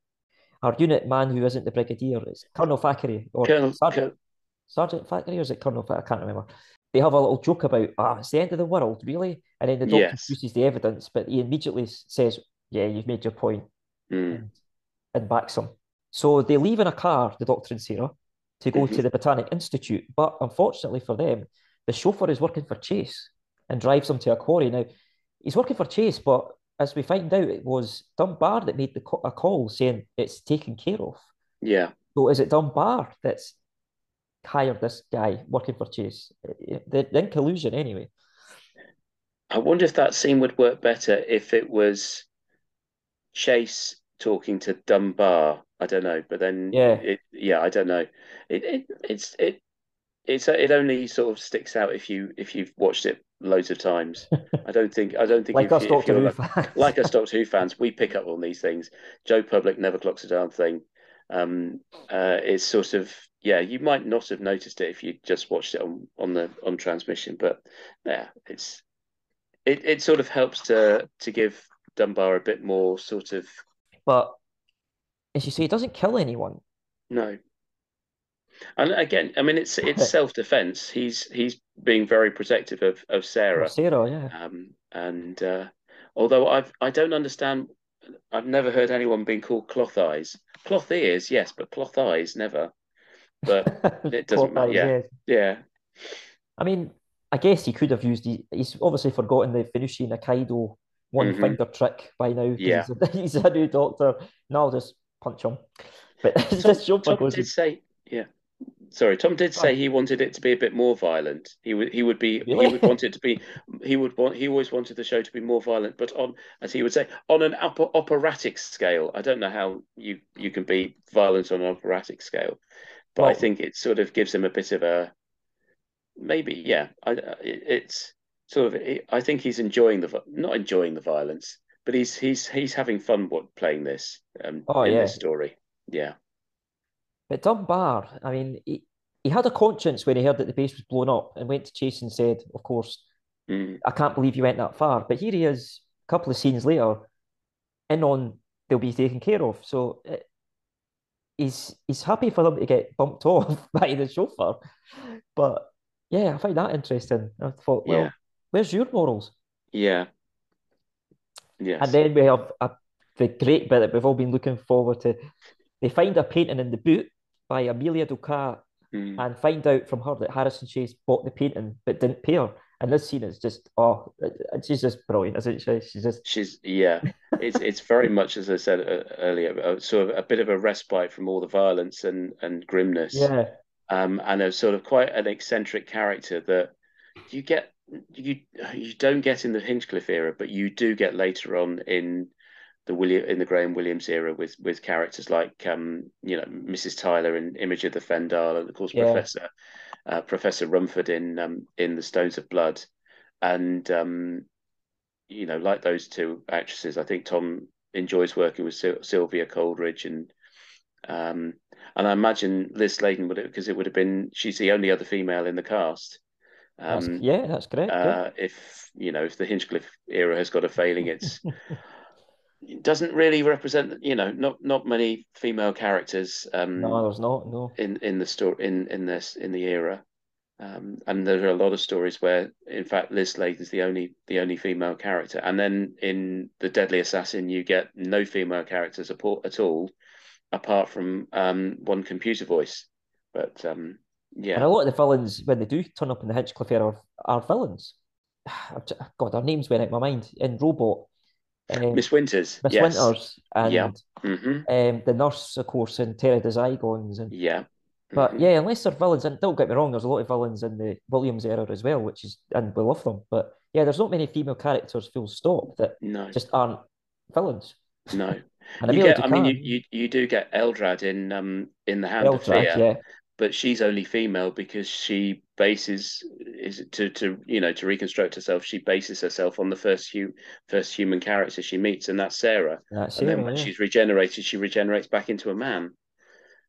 our unit man who isn't the brigadier. It's Colonel Thackeray or Colonel, Sergeant, Col- Sergeant Thackeray, or is it Colonel Thackeray? I can't remember. They have a little joke about, ah, it's the end of the world, really? And then the doctor Yes. produces the evidence, but he immediately says, yeah, you've made your point. mm, and, and backs him. So they leave in a car, the Doctor and Sarah, to go to the Botanic Institute. But unfortunately for them, the chauffeur is working for Chase and drives them to a quarry. Now, he's working for Chase, but as we find out, it was Dunbar that made the co- a call saying it's taken care of. yeah. So is it Dunbar that's hired this guy working for Chase? Eh, eh, They're in collusion anyway. I wonder if that scene would work better if it was Chase talking to Dunbar. I don't know, but then Yeah. it, yeah, I don't know. It, it it's it it's it only sort of sticks out if you if you've watched it loads of times. I don't think I don't think Like if, us if Doctor Who like, fans. like us Doctor Who fans, we pick up on these things. Joe Public never clocks a darn thing. Um, uh, it's sort of yeah, you might not have noticed it if you just watched it on on the on transmission, but yeah, it's it it sort of helps to to give Dunbar a bit more sort of But as you say, it doesn't kill anyone. no. And again, I mean, it's it's self defense. He's he's being very protective of of Sarah. Sarah, yeah. Um, and uh, although I've I don't understand, I've never heard anyone being called cloth eyes. Cloth ears, yes, but cloth eyes, never. But it doesn't matter, yeah. yeah, I mean, I guess he could have used. He's obviously forgotten the Venusian Aikido one Mhm. finger trick by now. Yeah. He's a, he's a new doctor. No, I'll just punch him. But Tom, Tom did say. Sorry, Tom did say he wanted it to be a bit more violent. He would he would be Really? he would want it to be he would want he always wanted the show to be more violent, but on as he would say on an upper operatic scale. I don't know how you you can be violent on an operatic scale, but I think it sort of gives him a bit of a maybe yeah. I it, it's sort of I think he's enjoying the not enjoying the violence, but he's he's he's having fun what playing this um Oh, in yeah. this story. Yeah. But Dunbar, I mean, he, he had a conscience when he heard that the base was blown up and went to Chase and said, "Of course, Mm. I can't believe you went that far." But here he is, a couple of scenes later, in on they'll be taken care of. So uh, he's he's happy for them to get bumped off by the chauffeur. But yeah, I find that interesting. I thought, well, Yeah. where's your morals? Yeah. Yes. And then we have a, the great bit that we've all been looking forward to. They find a painting in the boot by Amelia Ducat Mm. and find out from her that Harrison Chase bought the painting but didn't pay her. And this scene is just, oh, she's just brilliant, isn't she? She's just, She's yeah. It's it's very much as I said uh, earlier, a, sort of a bit of a respite from all the violence and and grimness. yeah, Um, and a sort of quite an eccentric character that you get you you don't get in the Hinchcliffe era, but you do get later on in the William in the Graham Williams era with with characters like um you know Mrs. Tyler in Image of the Fendahl and of course Yeah. Professor uh, Professor Rumford in um in the Stones of Blood, and um you know like those two actresses, I think Tom enjoys working with Syl- Sylvia Coleridge and um and I imagine Liz Sladen would because it would have been she's the only other female in the cast. That's- Um, yeah, that's correct. yeah. uh, if you know if the Hinchcliffe era has got a failing, it's it doesn't really represent. You know, not not many female characters um, no, there's not. No. in in the story in in this in the era. Um, and there are a lot of stories where, in fact, Liz Slade is the only the only female character. And then in the Deadly Assassin, you get no female characters at all, apart from um, one computer voice. But um, yeah. And a lot of the villains, when they do turn up in the Hinchcliffe era, are, are villains. God, their names went out of my mind. In Robot, um, Miss Winters, Miss yes, Winters, and Yeah. hmm um, the nurse, of course, in Terror of the Zygons. And, yeah, but Mhm. yeah, unless they're villains, and don't get me wrong, there's a lot of villains in the Williams era as well, which is, and we love them. But yeah, there's not many female characters, full stop, that no, just aren't villains. no. And You Amelia get, I mean, you, you you do get Eldrad in um in the Hand of Fear, yeah, but she's only female because she bases is to to you know to reconstruct herself. She bases herself on the first hu first human character she meets, and that's Sarah. that's And then Sarah, when yeah. she's regenerated, she regenerates back into a man.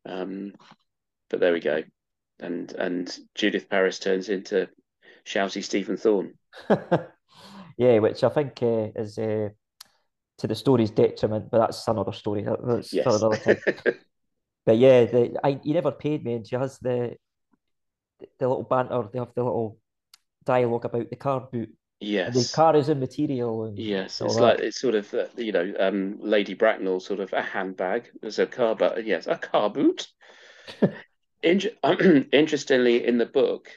Um, but there we go. And and Judith Paris turns into shouty Stephen Thorne. yeah, which I think uh, is uh, to the story's detriment, but that's another story. That's Yes. another time. But yeah, the I he never paid me, and she has the the little banter. They have the little dialogue about the car boot. And the car is immaterial, and Yes, it's that. like it's sort of uh, you know um, Lady Bracknell sort of a handbag. There's a car, but yes, a car boot. In- interestingly, in the book,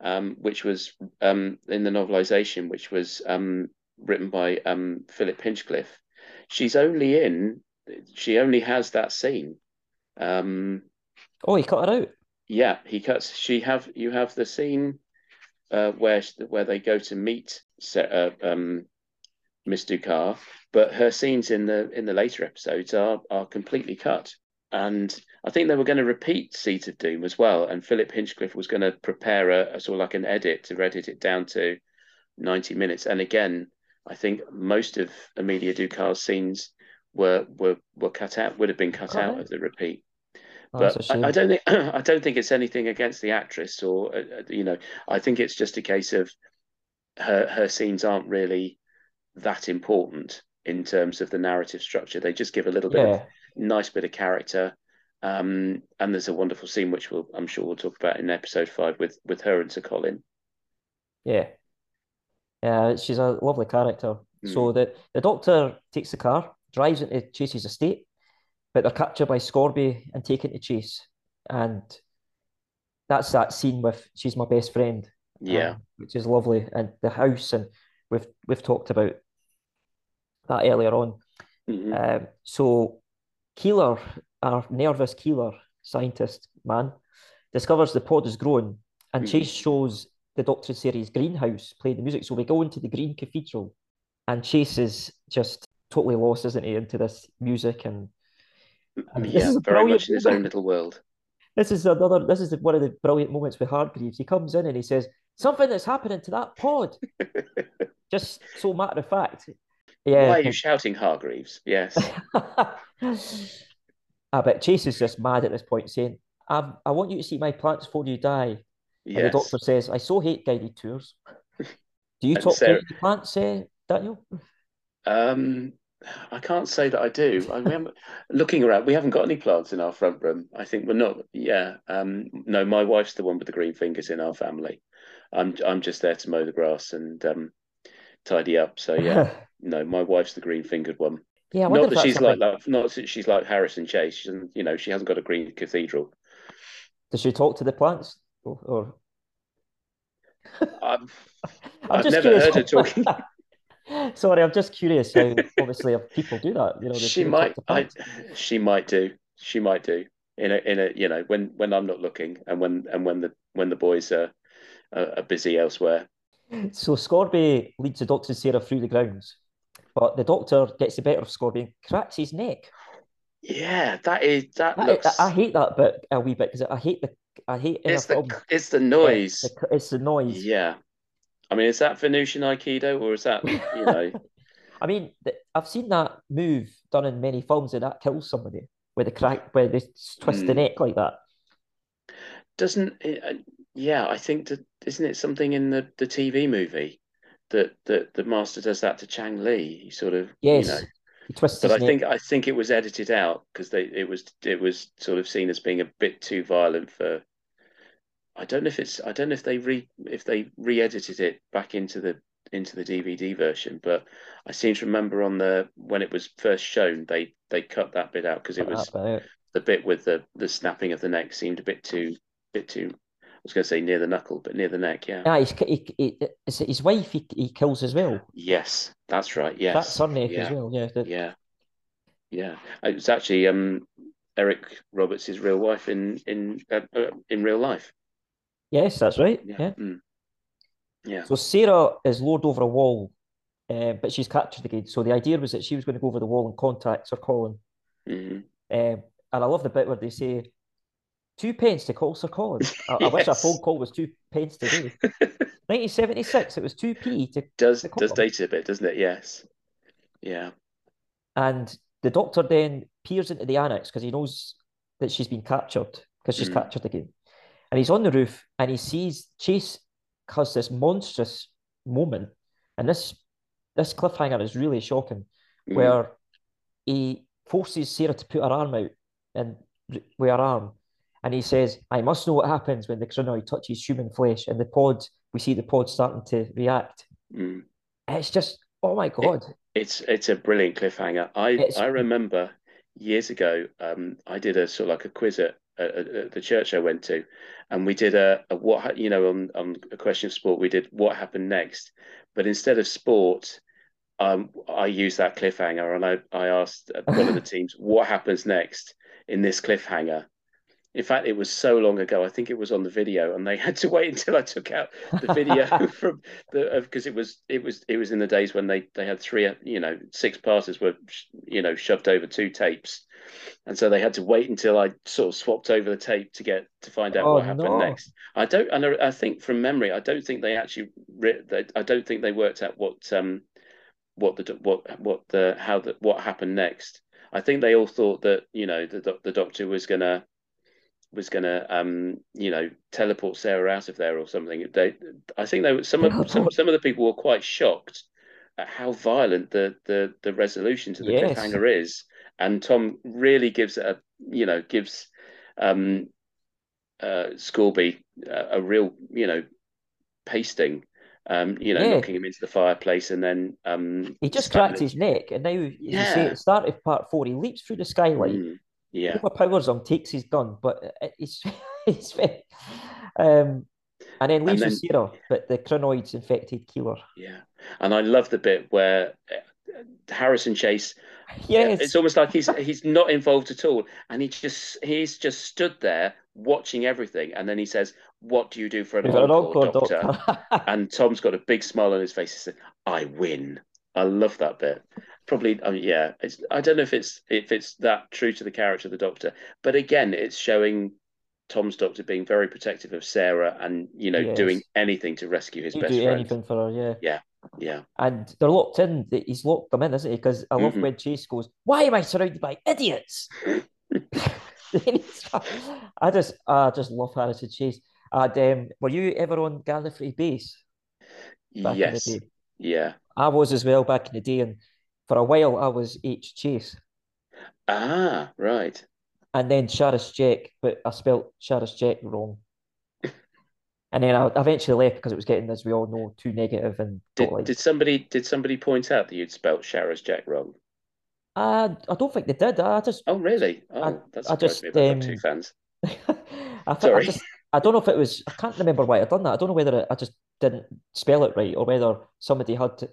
um, which was um, in the novelization, which was um, written by um, Philip Hinchcliffe, she's only in. She only has that scene. Um, oh, he cut her out. yeah, he cuts. She have you have the scene uh, where where they go to meet uh, um, Miss Ducat, but her scenes in the in the later episodes are are completely cut. And I think they were going to repeat Seeds of Doom as well. And Philip Hinchcliffe was going to prepare a, a sort of like an edit to edit it down to ninety minutes. And again, I think most of Amelia Ducat's scenes were were were cut out. Would have been cut out out. of the repeat Oh, but I. I don't think I don't think it's anything against the actress or uh, uh, you know I think it's just a case of her her scenes aren't really that important in terms of the narrative structure. They just give a little bit of nice bit of character. Um, and there's a wonderful scene which we'll I'm sure we'll talk about in episode five with with her and Sir Colin. yeah, yeah. She's a lovely character. Hmm. So the the doctor takes the car, drives into Chase's estate, but they're captured by Scorby and taken to Chase, and that's that scene with she's my best friend. Yeah, um, which is lovely, and the house, and we've we've talked about that earlier on. Mhm. Um, so Keeler, our nervous Keeler scientist man, discovers the pod is growing, and Mhm. Chase shows the Doctor series greenhouse playing the music. So we go into the Green Cathedral, and Chase is just totally lost, isn't he, into this music and. And this yeah, is very much in his own little world. This is another. This is the, one of the brilliant moments with Hargreaves. He comes in and he says something that's happening to that pod. Just so matter of fact. Yeah. Why are you shouting, Hargreaves? Yes. I bet Chase is just mad at this point, saying, I, I want you to see my plants before you die. And the doctor says, I so hate guided tours. Do you And talk Sarah- to plants, uh, Daniel? Um, I can't say that I do. I mean, looking around, we haven't got any plants in our front room. I think we're not. Yeah. Um, no, my wife's the one with the green fingers in our family. I'm I'm just there to mow the grass and um, tidy up. So yeah, no, my wife's the green fingered one. yeah, Not that she's like something- that. Not that she's like Harrison Chase. She you know, she hasn't got a green cathedral. Does she talk to the plants? Or, or... I've, I'm I've never curious. heard her talking. Sorry, I'm just curious how obviously if people do that. You know, she might. I. She might do. She might do. In a in a you know when when I'm not looking and when and when the when the boys are are, are busy elsewhere. So Scorby leads the Doctor and Sarah through the grounds, but the Doctor gets the better of Scorby and cracks his neck. Yeah, that is that I, looks. I, I hate that bit a wee bit because I hate the I hate it's the film. it's the noise. the- it's the noise. Yeah, I mean, is that Venusian Aikido or is that you know? I mean, I've seen that move done in many films, and that kills somebody with the crack where they twist the Mm. neck like that. doesn't it, uh, yeah, I think that isn't it something in the the TV movie that that the master does that to Chang Lee? He sort of Yes, you know. he twists But I think. I think it was edited out because they it was it was sort of seen as being a bit too violent for. I don't know if it's I don't know if they re if they re-edited it back into the into the DVD version, but I seem to remember on the when it was first shown they they cut that bit out because it was bit the bit with the the snapping of the neck seemed a bit too bit too. I was going to say near the knuckle, but near the neck, yeah. Ah, he's, he, he, it's his wife he, he kills as well. Yes, that's right. Yes, That's her neck as yeah, well. Yeah. the- yeah, yeah. It was actually um Eric Roberts' real wife in in uh, uh, in real life. Yes, that's right. Yeah, Yeah. mm, yeah, So Sarah is lured over a wall, uh, but she's captured again. So the idea was that she was going to go over the wall and contact Sir Colin. mhm. Um, and I love the bit where they say, two pence to call Sir Colin. I, I wish a phone call was two pence today. 1976, it was 2p to Does to does date it a bit, doesn't it? Yes, yeah, And the doctor then peers into the annex because he knows that she's been captured because she's Mm. captured again. And he's on the roof and he sees Chase has this monstrous moment. And this this cliffhanger is really shocking, Mm. where he forces Sarah to put her arm out and with her arm. And he says, I must know what happens when the Krynoid touches human flesh. And the pod, we see the pod starting to react. Mm. It's just, oh my God. It's it's a brilliant cliffhanger. I It's- I remember years ago, um, I did a sort of like a quiz at, at, the church I went to, and we did a, a what you know on on a question of sport. We did what happened next, but instead of sport, um, I used that cliffhanger, and I I asked one of the teams what happens next in this cliffhanger. In fact, it was so long ago. I think it was on the video, and they had to wait until I took out the video from the because it was it was it was in the days when they they had three you know six passes were you know shoved over two tapes, and so they had to wait until I sort of swapped over the tape to get to find out Oh, what happened no. next. I don't and I, I think from memory, I don't think they actually I don't think they worked out what um what the what what the how the what happened next. I think they all thought that you know the the doctor was gonna was gonna um you know teleport Sarah out of there or something. They I think they were some of some, some of the people were quite shocked at how violent the the the resolution to the Yes. cliffhanger is, and Tom really gives a you know gives um uh Scorby a, a real you know pasting. Um, you know, Yeah. knocking him into the fireplace and then um He just cracked his neck, and now, as you Yeah. at the start of part four, he leaps through the skylight, Mm, yeah, overpowers him, takes his gun, but it's it's very, um, and then leaves then- with Sarah, but the Krynoid's infected Keeler. yeah. And I love the bit where uh, Harrison Chase Yes, It's almost like he's he's not involved at all, and he just he's just stood there watching everything, and then he says, "What do you do for an an doctor?" doctor. And Tom's got a big smile on his face. He said, "I win." I love that bit. Probably, yeah. It's I don't know if it's if it's that true to the character of the Doctor, but again, it's showing Tom's Doctor being very protective of Sarah and you know Yes. doing anything to rescue his He'd best do friend. anything for her, yeah. Yeah, yeah And they're locked in. He's locked them in, isn't he? Because I love Mhm. when Chase goes, "Why am I surrounded by idiots?" I just, I just love Harrison Chase. And um, were you ever on Gallifrey Base yes, in the day? yeah. I was as well back in the day, and for a while I was H Chase, Ah, right. and then Sharaz Jek, but I spelt Sharaz Jek wrong. And then I eventually left because it was getting, as we all know, too negative and Did like. did somebody did somebody point out that you'd spelt Sharaz Jek wrong? I, I don't think they did. I just Oh, really? Oh, I- that I just, me. I've two um, fans. I think I Sorry. just I don't know if it was I can't remember why I done that. I don't know whether it, I just didn't spell it right or whether somebody had to,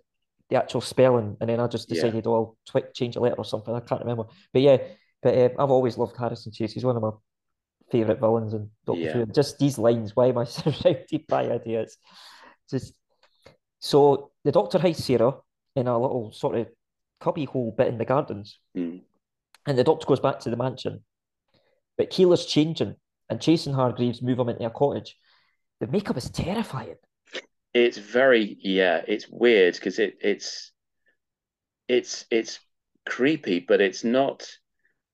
the actual spelling and then I just Yeah. decided, oh, I'll twi- change a letter or something. I can't remember. But yeah, but um, I've always loved Harrison Chase. He's one of my favorite villains in Doctor Yeah. Who. Just these lines, why am I surrounded by idiots? Just so the Doctor hides Sarah in a little sort of cubby hole bit in the gardens. Mm. And the doctor goes back to the mansion. But Keeler's changing, and Chase and Hargreaves move him into a cottage. The makeup is terrifying. It's very yeah. It's weird because it it's it's it's creepy, but it's not.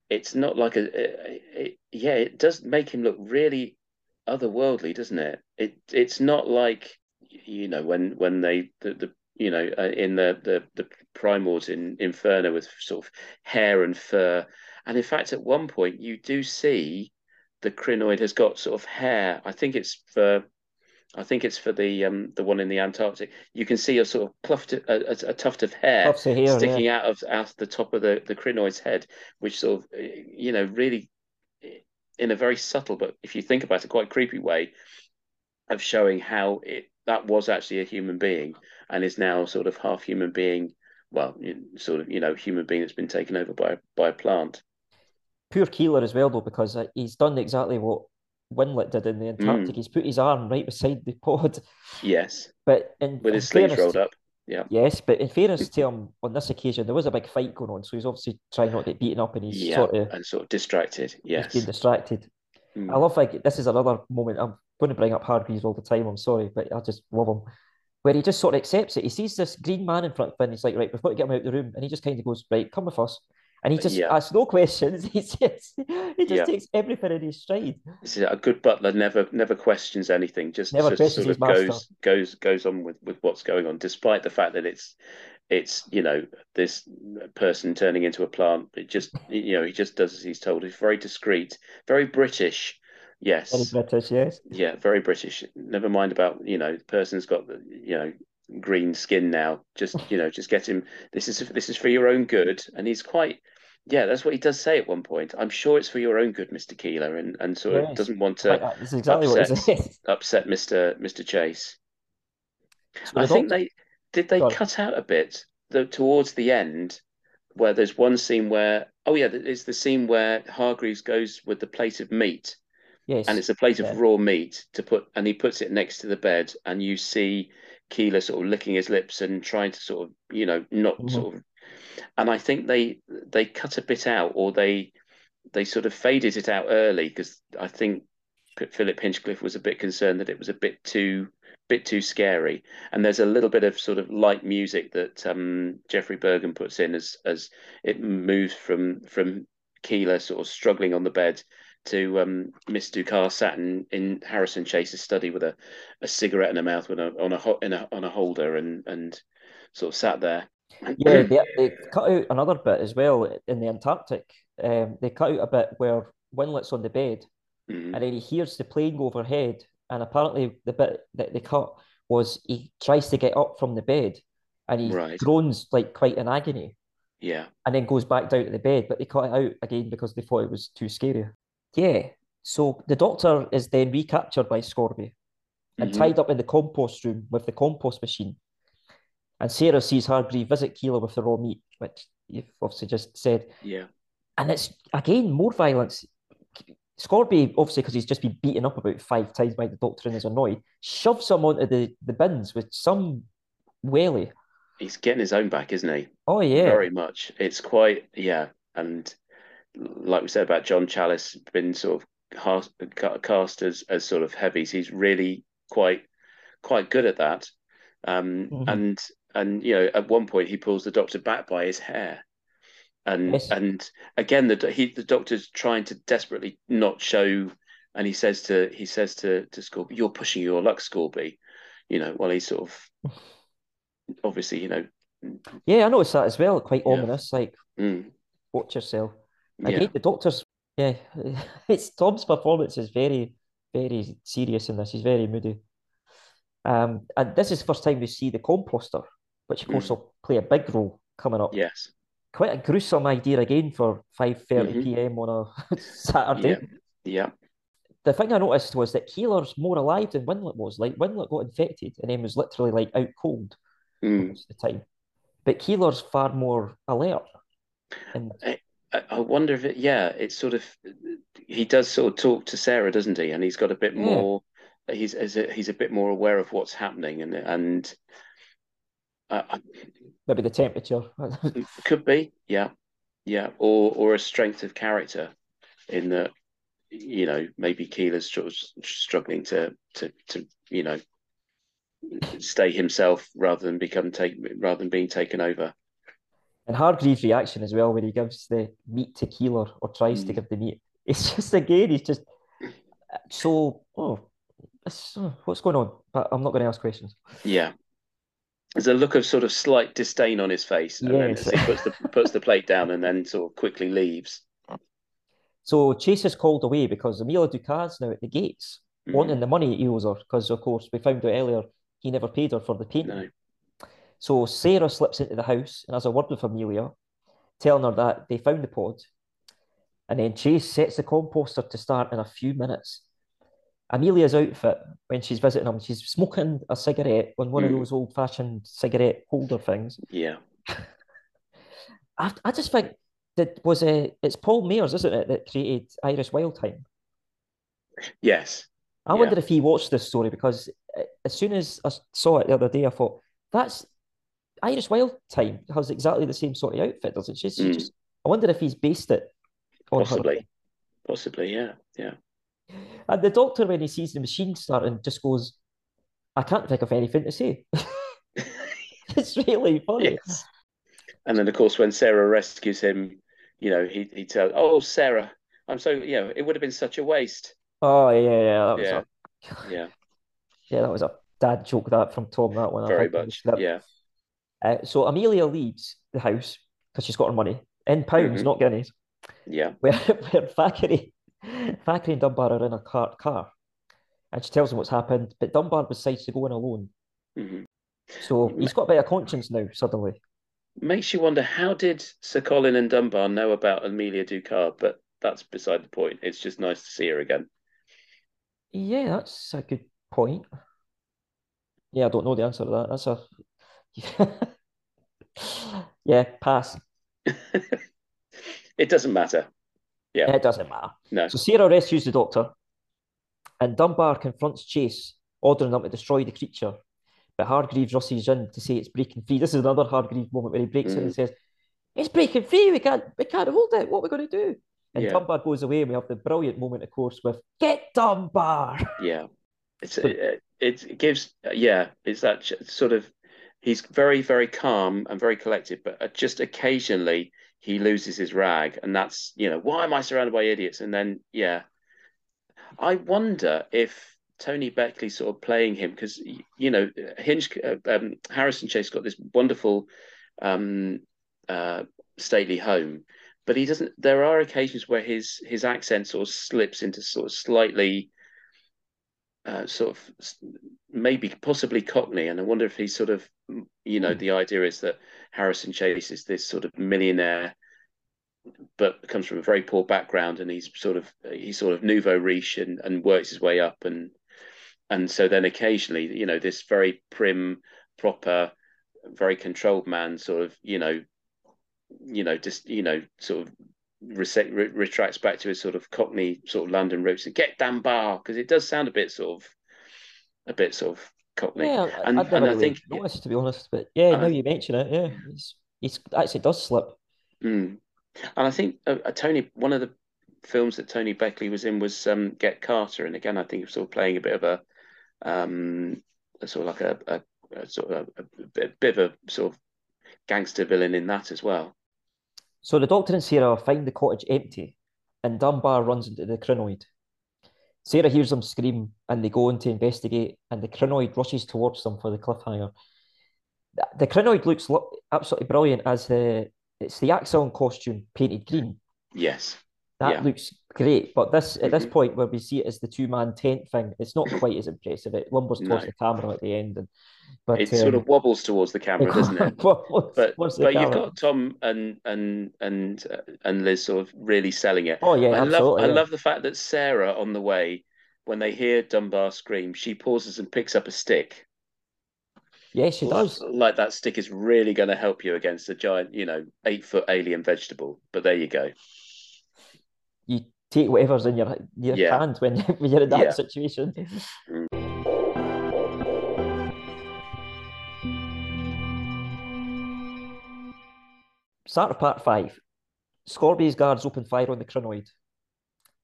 It's not like a, a- it, yeah. It does make him look really otherworldly, doesn't it? It it's not like you know when when they the, the you know uh, in the the the primords in Inferno with sort of hair and fur, and in fact at one point you do see the Krynoid has got sort of hair. I think it's for I think it's for the um the one in the Antarctic. You can see a sort of pluffed a, a, tuft of hair Tufts of hair, sticking yeah. out of out the top of the the Krynoid's head, which sort of you know really in a very subtle but if you think about it quite creepy way of showing how it that was actually a human being and is now sort of half human being well sort of you know human being that's been taken over by by a plant Poor Keeler as well, though, because uh, he's done exactly what Winlet did in the Antarctic. Mm. He's put his arm right beside the pod. yes But in, with in his sleeves rolled up yeah Yes, but in fairness to him, on this occasion, there was a big fight going on, so he's obviously trying not to get beaten up and he's yeah sort of and sort of distracted he's being distracted. Mm. I love like this is another moment. I'm going to bring up Hargreaves all the time. I'm sorry, but I just love him. Where he just sort of accepts it. He sees this green man in front of him. And he's like, right, we've got to get him out of the room, and he just kind of goes, right, come with us. And he just Yeah. asks no questions. He just he just Yeah. takes everything in his stride. This is a good butler never never questions anything just, Never just sort of master. goes goes goes on with with what's going on despite the fact that it's it's you know this person turning into a plant it just you know he just does as he's told he's very discreet very british Yes, Very British, yes. yeah very british never mind about you know the person's got the you know green skin now just you know just get him this is this is for your own good and he's quite yeah that's what he does say at one point i'm sure it's for your own good mr keeler and and sort of doesn't want to Like that. This is exactly upset. upset Mr. Mr. Chase. So I think they did they cut out a bit the, towards the end where there's one scene where oh yeah, it's the scene where Hargreaves goes with the plate of meat yes. and it's a plate of raw meat to put and he puts it next to the bed and you see Keeler sort of licking his lips and trying to sort of you know not Mhm. sort of and I think they they cut a bit out or they they sort of faded it out early because I think Philip Hinchcliffe was a bit concerned that it was a bit too bit too scary. And there's a little bit of sort of light music that um, Geoffrey Burgon puts in as as it moves from from Keeler sort of struggling on the bed to um, Miss Ducat sat in, in Harrison Chase's study with a, a cigarette in her mouth with a, on a a on a holder and and sort of sat there. Yeah, they, they cut out another bit as well in the Antarctic. Um, they cut out a bit where Winlet's on the bed Mm, and then he hears the plane go overhead. And apparently, the bit that they cut was he tries to get up from the bed and he Right. groans like quite in agony yeah. and then goes back down to the bed. But they cut it out again because they thought it was too scary. Yeah. So the doctor is then recaptured by Scorby and Mhm. tied up in the compost room with the compost machine. And Sarah sees Hargreave visit Keeler with the raw meat, which you've obviously just said. Yeah. And it's again more violence. Scorby, obviously, because he's just been beaten up about five times by the doctor and is annoyed, shoves him onto the, the bins with some welly. He's getting his own back, isn't he? Oh, yeah. Very much. It's quite yeah, and like we said about John Challis, been sort of cast, cast as as sort of heavies. He's really quite quite good at that. Um, Mhm. and and you know, at one point he pulls the doctor back by his hair, and Yes. and again the he the doctor's trying to desperately not show, and he says to he says to to Scorby, "You're pushing your luck, Scorby," you know, while he's sort of obviously you know, Yeah, I noticed that as well. Quite Yeah. ominous. Like, mm, watch yourself. yeah. Again, the doctor's, yeah, it's Tom's performance is very, very serious in this. He's very moody. Um, and this is the first time we see the composter, which of course Mm. will play a big role coming up. Yes. Quite a gruesome idea again for 5.30 Mhm. p.m. on a Saturday. Yeah. The thing I noticed was that Keeler's more alive than Winlet was. Like, Winlet got infected and then was literally like out cold Mm. most of the time. But Keeler's far more alert. And I, I wonder if it, yeah, it's sort of he does sort of talk to Sarah, doesn't he? And he's got a bit Yeah. more. He's is a, he's a bit more aware of what's happening, and and uh, maybe the temperature. could be, yeah, yeah, or or a strength of character in that you know maybe Keeler's sort of struggling to to to you know stay himself rather than become take rather than being taken over. And Hargreaves' reaction as well when he gives the meat to Keeler or tries to Mm. give the meat. It's just again, he's just So, oh, oh, what's going on? But I'm not going to ask questions. Yeah. There's a look of sort of slight disdain on his face, and then Yes. as he puts the puts the plate down and then sort of quickly leaves. So Chase is called away because Amelia Ducat's now at the gates, Mhm. wanting the money he owes her, because of course we found out earlier he never paid her for the painting. No. So Sarah slips into the house and has a word with Amelia, telling her that they found the pod. And then Chase sets the composter to start in a few minutes. Amelia's outfit when she's visiting him, she's smoking a cigarette on one Mm. of those old-fashioned cigarette holder things. Yeah. I, I just think that was a it's Paul Magrs, isn't it, that created Iris Wildthyme. Yes. I Yeah. wonder if he watched this story because uh, as soon as I saw it the other day, I thought that's Irish Wild Time has exactly the same sort of outfit, doesn't she? She Mm. just, I wonder if he's based it on her. Possibly. Possibly. Yeah. Yeah. And the doctor, when he sees the machine starting, just goes, "I can't think of anything to say." it's really funny. Yes. And then, of course, when Sarah rescues him, you know, he he tells, "Oh, Sarah, I'm so you know, it would have been such a waste." Oh yeah, yeah, that was Yeah. a Yeah. yeah, that was a dad joke that from Tom. That one, Very much. script. Yeah. Uh, so Amelia leaves the house because she's got her money in pounds, Mhm. not guineas. Yeah. Where where Thackeray, Thackeray and Dunbar are in a car, car, and she tells him what's happened. But Dunbar decides to go in alone, hmm so he's got a bit of conscience now. Suddenly, Makes you wonder how did Sir Colin and Dunbar know about Amelia Ducat? But that's beside the point. It's just nice to see her again. yeah, that's a good point. Yeah, I don't know the answer to that. That's a yeah, pass. it doesn't matter. Yeah. It doesn't matter. No. So Sarah rescues the doctor, and Dunbar confronts Chase, ordering them to destroy the creature. But Hargreaves rushes in to say it's breaking free. This is another Hargreaves moment where he breaks in and Mm. says, "It's breaking free. We can't, we can't hold it. What are we going to do?" And Yeah. Dunbar goes away, and we have the brilliant moment, of course, with "Get Dunbar." Yeah, it's it, it gives yeah, it's that sort of he's very very calm and very collected, but uh, just occasionally he loses his rag, and that's you know why am I surrounded by idiots? And then yeah, I wonder if Tony Beckley sort of playing him because you know Hinge uh, um, Harrison Chase got this wonderful um, uh, stately home. But he doesn't. There are occasions where his his accent sort of slips into sort of slightly uh, sort of maybe possibly Cockney, and I wonder if he's sort of, you know, Hmm. the idea is that Harrison Chase is this sort of millionaire, but comes from a very poor background, and he's sort of he's sort of nouveau riche and and works his way up, and and so then occasionally, you know, this very prim, proper, very controlled man, sort of, you know, you know, just you know, sort of retracts back to his sort of Cockney sort of London roots and get damn bar because it does sound a bit sort of a bit sort of Cockney. Yeah, And- I'd never and I think- noticed to be honest, but yeah, now I- you mention it, yeah, he's he's actually does slip. Mm. And I think uh, uh, Tony, one of the films that Tony Beckley was in was um, Get Carter, and again, I think he was sort of playing a bit of a, um, a sort of like a, a, a sort of a, bit of a sort of gangster villain in that as well. So the doctor and Sarah find the cottage empty, and Dunbar runs into the Krynoid. Sarah hears them scream, and they go in to investigate, and the Krynoid rushes towards them for the cliffhanger. The, Krynoid looks lo- absolutely brilliant as the it's the Axon costume painted green. Yes, That Yeah. looks great, but this at this Mhm. point where we see it as the two man tent thing, it's not quite as impressive. It lumbers towards No. the camera at the end, and but it sort um, of wobbles towards the camera, doesn't it? But but you've got Tom and and and uh, and Liz sort of really selling it. Oh yeah, I love absolutely. I love the fact that Sarah on the way, when they hear Dunbar scream, she pauses and picks up a stick. Yeah, she does. Like that stick is really going to help you against a giant, you know, eight foot alien vegetable. But there you go. Take whatever's in your your Yeah. hand when when you're in that Yeah. situation. Start of part five. Scorby's guards open fire on the Krynoid,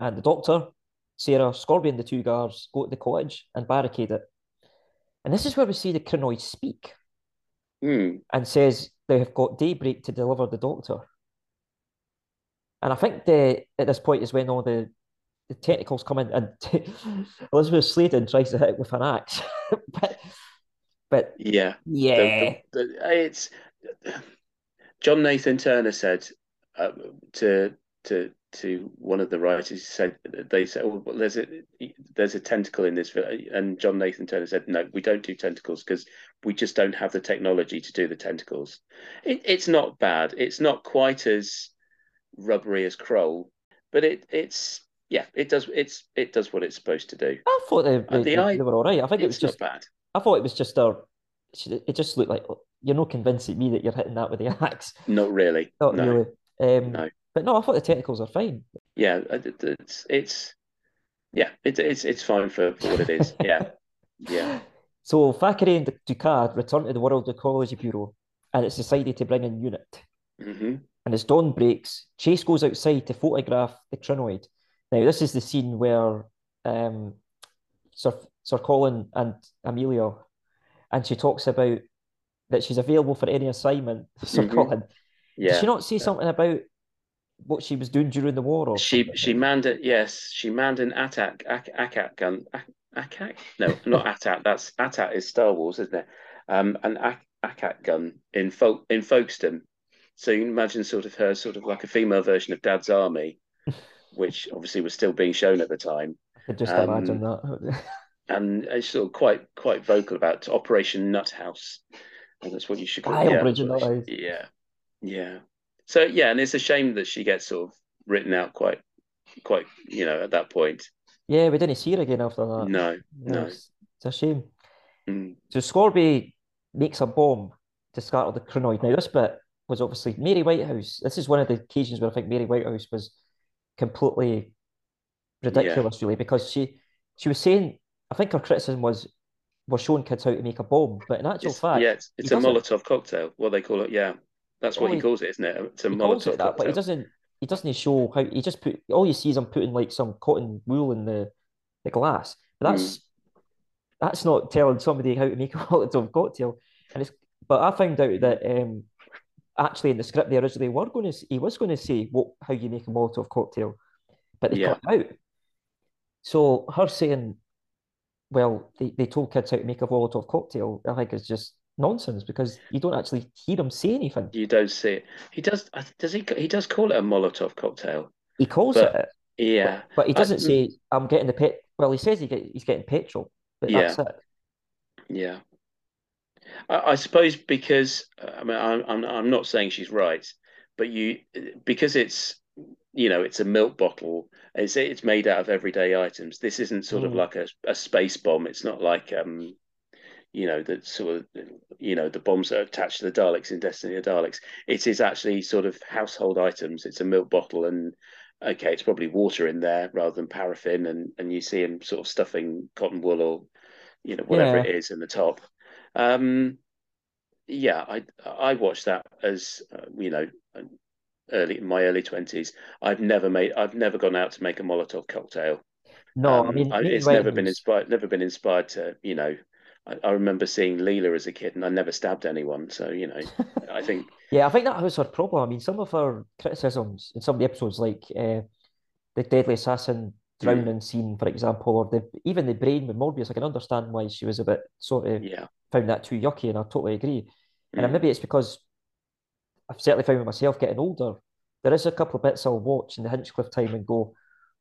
and the doctor, Sarah, Scorby, and the two guards go to the cottage and barricade it. And this is where we see the Krynoid speak Hmm. and says they have got daybreak to deliver the doctor. And I think the at this point is when all the the tentacles come in and Elizabeth Sladen tries to hit it with an axe. but but Yeah. Yeah. the- the- it's John Nathan Turner said uh, to to to one of the writers he said they said oh, well, there's a there's a tentacle in this and John Nathan Turner said no we don't do tentacles because we just don't have the technology to do the tentacles it, it's not bad it's not quite as rubbery as Kroll but it it's yeah it does it's it does what it's supposed to do I thought they, they, the eye- they were all right. I think it was just bad I thought it was just a it just looked like you're not convincing me that you're hitting that with the axe. not really Not no really. Um, No. But no, I thought the tentacles are fine. yeah it- it- it's it's yeah it, it's it's fine for, for what it is yeah yeah So Thackeray and Ducat return to the World Ecology Bureau and it's decided to bring in UNIT. Hmm And as dawn breaks, Chase goes outside to photograph the Krynoid. Now, this is the scene where um, Sir, Sir Colin and Amelia, and she talks about that she's available for any assignment. Sir Mhm. Colin, did she not say something about what she was doing during the war? Or She something? she manned it. Yes, she manned an attack ac- ACAT gun. ACAT? No, not ATAT. That's ATAT is Star Wars, isn't it? Um, an ac- ACAT gun in folk in Folkestone. So you can imagine sort of her sort of like a female version of Dad's Army, which obviously was still being shown at the time, I could just um, imagine that. and it's sort of quite quite vocal about Operation Nut House, and that's what you should call it. Yeah, Operation that's what Nut she- yeah, yeah. So yeah, and it's a shame that she gets sort of written out quite quite you know at that point. yeah, we didn't see her again after that. No, Yeah, no. It's, it's a shame. Mm. So Scorby makes a bomb to scatter the Krynoid. Now, this bit was obviously Mary Whitehouse. This is one of the occasions where I think Mary Whitehouse was completely ridiculous, really, because she she was saying, I think her criticism was we're showing kids how to make a bomb, but in actual It's, fact, yeah, it's, it's a Molotov cocktail. What they call it, yeah, that's what he he- calls it, isn't it? It's a Molotov it that, but he doesn't he doesn't show how he just put all you see is him putting like some cotton wool in the the glass. But that's Hmm. that's not telling somebody how to make a Molotov cocktail. And it's but I found out that um actually in the script they originally were going to he was going to say what how you make a Molotov cocktail, but they Yeah. cut out. So her saying, well, they, they told kids how to make a Molotov cocktail, I think is just nonsense because you don't actually hear him say anything. You don't see it. He does. Does he? He does call it a Molotov cocktail. He calls But- it Yeah, But he doesn't say, I'm getting the pet. Well, he says he get, he's getting petrol, but Yeah. that's it. yeah. I, I suppose because I mean I'm, I'm I'm not saying she's right, but you because it's you know it's a milk bottle. It's it's made out of everyday items. This isn't sort of Mm. like a, a space bomb. It's not like um you know the sort of you know the bombs that are attached to the Daleks in Destiny of Daleks. It is actually sort of household items. It's a milk bottle and okay, it's probably water in there rather than paraffin, and and you see him sort of stuffing cotton wool or you know whatever Yeah. it is in the top. Um, yeah, I I watched that as uh, you know early in my early twenties. I've never made I've never gone out to make a Molotov cocktail. No, I Um, mean, I, it's never been inspired. Never been inspired to you know. I, I remember seeing Leela as a kid, and I never stabbed anyone. So you know, I think Yeah, I think that was her problem. I mean, some of her criticisms in some of the episodes, like uh, the Deadly Assassin drowning scene, for example, or the even the brain with Morbius, I can understand why she was a bit sort of yeah, found that too yucky, and I totally agree. And Mm. maybe it's because I've certainly found myself getting older, there is a couple of bits I'll watch in the Hinchcliffe time and go,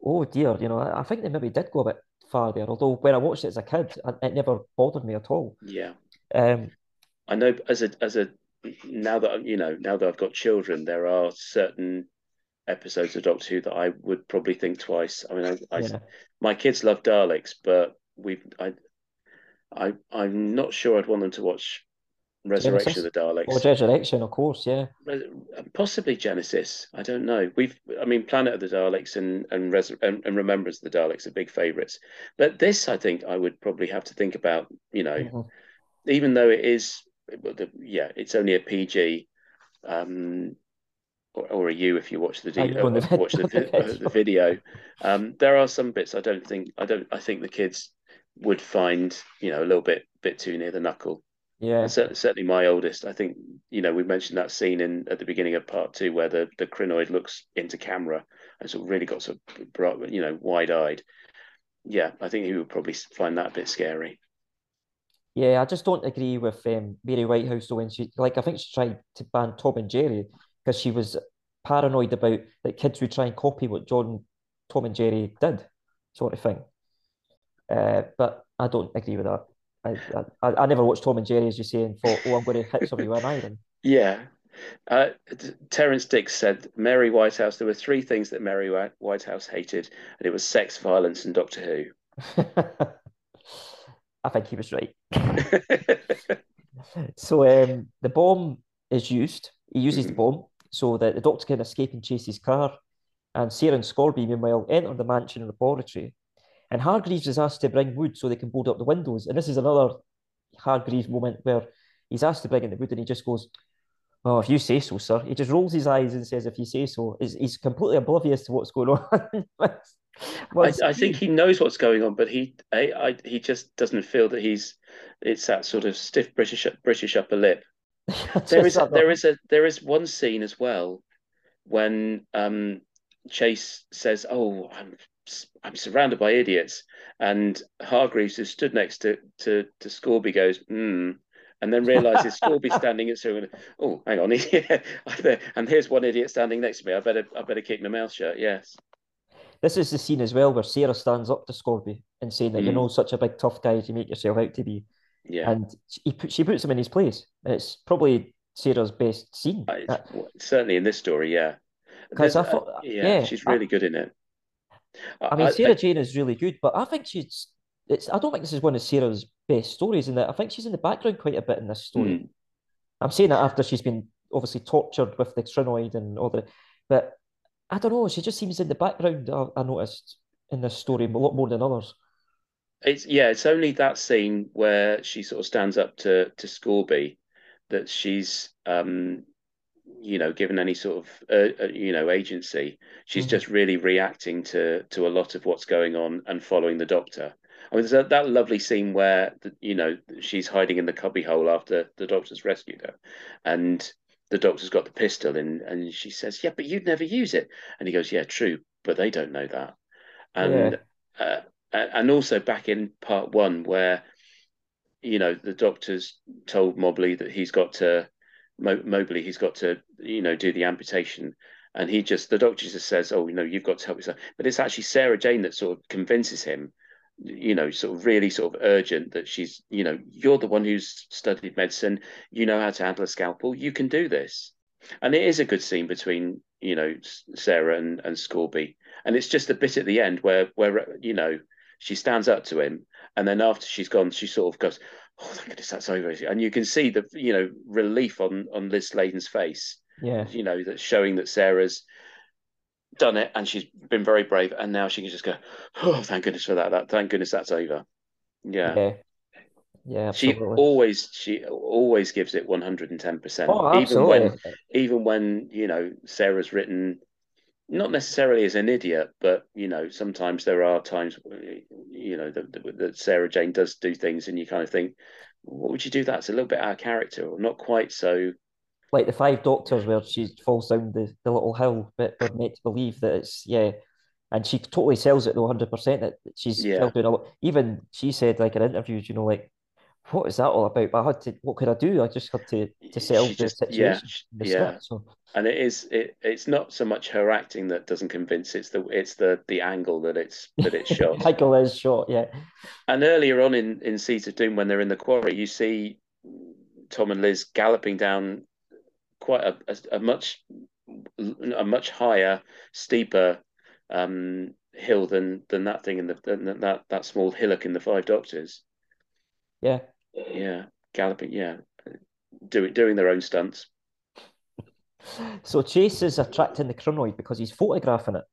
oh dear, you know, I, I think they maybe did go a bit far there. Although when I watched it as a kid, it never bothered me at all. yeah. Um, I know as a as a now that you know now that I've got children, there are certain episodes of Doctor Who that I would probably think twice. I mean, I, I yeah. my kids love Daleks, but we've I I I'm not sure I'd want them to watch Resurrection of the Or Daleks. Resurrection, of course, yeah. Possibly Genesis. I don't know. We've, I mean, Planet of the Daleks and and, Res- and, and Remembrance of the Daleks are big favourites. But this, I think, I would probably have to think about. You know, Mhm. even though it is, yeah, it's only a PG, um, or, or a U if you watch the, D, you go on the uh, watch the, vi- uh, the video. Um, there are some bits I don't think I don't I think the kids would find you know a little bit bit too near the knuckle. Yeah. And certainly my oldest, I think, you know, we mentioned that scene in at the beginning of part two where the, the Krynoid looks into camera. and sort of really got sort of bright, you know wide eyed. Yeah, I think he would probably find that a bit scary. Yeah, I just don't agree with um, Mary Whitehouse though when she like I think she tried to ban Tom and Jerry because she was paranoid about that kids would try and copy what John Tom and Jerry did, sort of thing. Uh, but I don't agree with that. I, I I never watched Tom and Jerry as you say and thought, oh, I'm going to hit somebody with an iron. Yeah. Uh, Terrance Dicks said Mary Whitehouse. There were three things that Mary Whitehouse hated, and it was sex, violence, and Doctor Who. I think he was right. So um, the bomb is used. He uses the Mhm. bomb so that the doctor can escape and chase his car. And Sarah and Scorby, meanwhile, enter the mansion and laboratory. And Hargreaves is asked to bring wood so they can board up the windows. And this is another Hargreaves moment where he's asked to bring in the wood and he just goes, Oh, if you say so, sir. He just rolls his eyes and says, If you say so. He's, he's completely oblivious to what's going on. I, I think he knows what's going on, but he I, I, he just doesn't feel that he's it's that sort of stiff British British upper lip. There is a, there is a there is one scene as well when um Chase says, "Oh, I'm I'm surrounded by idiots," and Hargreaves, who stood next to to to Scorby, goes, "Hmm." And then realizes Scorby's standing at so oh hang on I and here's one idiot standing next to me I better I better keep my mouth shut yes This is the scene as well where Sarah stands up to Scorby and saying that you're Mm. such a big tough guy as you make yourself out to be. yeah And he put, she puts him in his place. And it's probably Sarah's best scene. I- Uh, certainly in this story yeah 'Cause I thought- uh, yeah, yeah, she's I- really good in it I mean, Sarah Jane is really good, but I think she's. It's. I don't think this is one of Sarah's best stories. In that, I think she's in the background quite a bit in this story. Hmm. I'm saying that after she's been obviously tortured with the Krynoid and all the, but I don't know. She just seems in the background. I, I noticed in this story a lot more than others. It's yeah, it's only that scene where she sort of stands up to to Scorby that she's um you know given any sort of uh, uh, you know agency. She's Mhm. just really reacting to to a lot of what's going on and following the doctor. I mean, there's that, that lovely scene where the, you know she's hiding in the cubbyhole after the doctor's rescued her, and the doctor's got the pistol and and she says, "Yeah, but you'd never use it," and he goes, "Yeah, true, but they don't know that." And uh, and also back in part one where you know the doctor's told Moberly that he's got to Mo- Moberly he's got to you know do the amputation. And he just the doctor just says oh you know you've got to help yourself. But it's actually Sarah Jane that sort of convinces him you know sort of really sort of urgent that she's you know you're the one who's studied medicine. You know how to handle a scalpel. You can do this. And it is a good scene between you know Sarah and and Scorby. And it's just a bit at the end where where you know she stands up to him. And then after she's gone she sort of goes oh thank goodness that's over and you can see the you know relief on on Liz Sladen's face Yeah. you know that's showing that Sarah's done it and she's been very brave. And now she can just go oh thank goodness for that, that thank goodness that's over. Yeah, Yeah. Yeah, she always she always gives it 110% Oh, even when even when you know Sarah's written not necessarily as an idiot, but you know sometimes there are times you know that, that, Sarah Jane does do things, and you kind of think, what would you do? That's a little bit out of character, or not quite so. like the Five Doctors where she falls down the, the little hill, but we're meant to believe that it's yeah, and she totally sells it though, hundred percent that she's Yeah. still doing a lot. Even she said like in interviews, you know, like what is that all about? But I had to, what could I do? I just had to to sell She the situation, yeah, the yeah. script. So And it is it. It's not so much her acting that doesn't convince. It's the it's the the angle that it's that it's shot. Michael is shot, yeah, And earlier on in in Seeds of Doom, when they're in the quarry, you see Tom and Liz galloping down quite a, a, a much a much higher, steeper um, hill than than that thing in the than that that small hillock in the Five Doctors. yeah. Yeah, galloping. Yeah, doing doing their own stunts. So Chase is attracting the Krynoid because he's photographing it.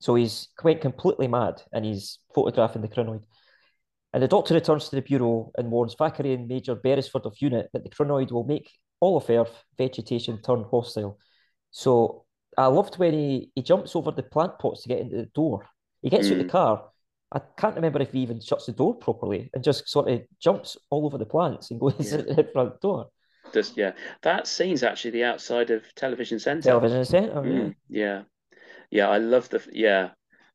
So he's went completely mad and he's photographing the Krynoid. And the doctor returns to the bureau and warns Thackeray and Major Beresford of unit that the Krynoid will make all of Earth vegetation turn hostile. So I loved when he, he jumps over the plant pots to get into the door. He gets out the Mm. car. I can't remember if he even shuts the door properly and just sort of jumps all over the plants and goes Yeah. out the front door. Just yeah, that scene's actually the outside of Television Centre. Television centre, yeah. Mm, yeah, Yeah, I love the yeah.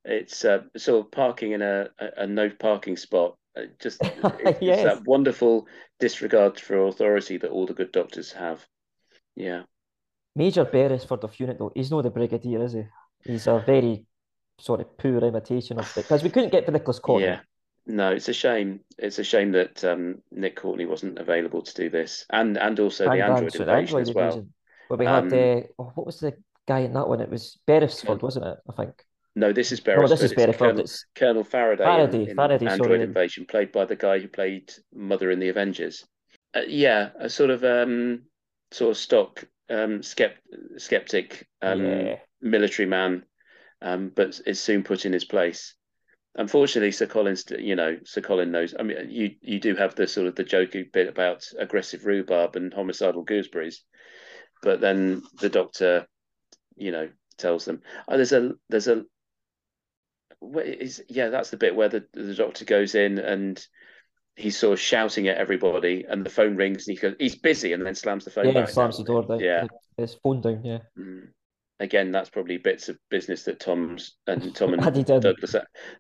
It's uh, sort of parking in a, a, a no parking spot. Uh, Just it's, it's Yes. that wonderful disregard for authority that all the good doctors have. Yeah, Major Beresford of unit though, he's not the brigadier, is he? He's a very sort of poor imitation of it because we couldn't get for Nicholas Courtney. yeah. No, it's a shame. It's a shame that um, Nick Courtney wasn't available to do this, and and also the Android invasion Android as well. invasion, Where we had Um, uh, oh, what was the guy in that one? It was Beresford, wasn't it? I think. No, this is No, Beresford. this is It's Beresford. Colonel, It's Colonel Faraday, in- Faraday, in, Faraday, Android sorry. Invasion, played by the guy who played Mother in the Avengers. Uh, yeah, a sort of um, sort of stock um, skept skeptic um, yeah. military man, um, but is soon put in his place. Unfortunately, Sir Colin's, you know, Sir Colin knows. I mean, you you do have the sort of the jokey bit about aggressive rhubarb and homicidal gooseberries, but then the doctor, you know, tells them, oh, there's a there's a what is yeah, that's the bit where the the doctor goes in and he's sort of shouting at everybody, and the phone rings, and he goes, he's busy, and then slams the phone Yeah, slams the door. The, Yeah. his phone down. Yeah. Mm. Again, that's probably bits of business that Tom's and Tom and he done. Douglas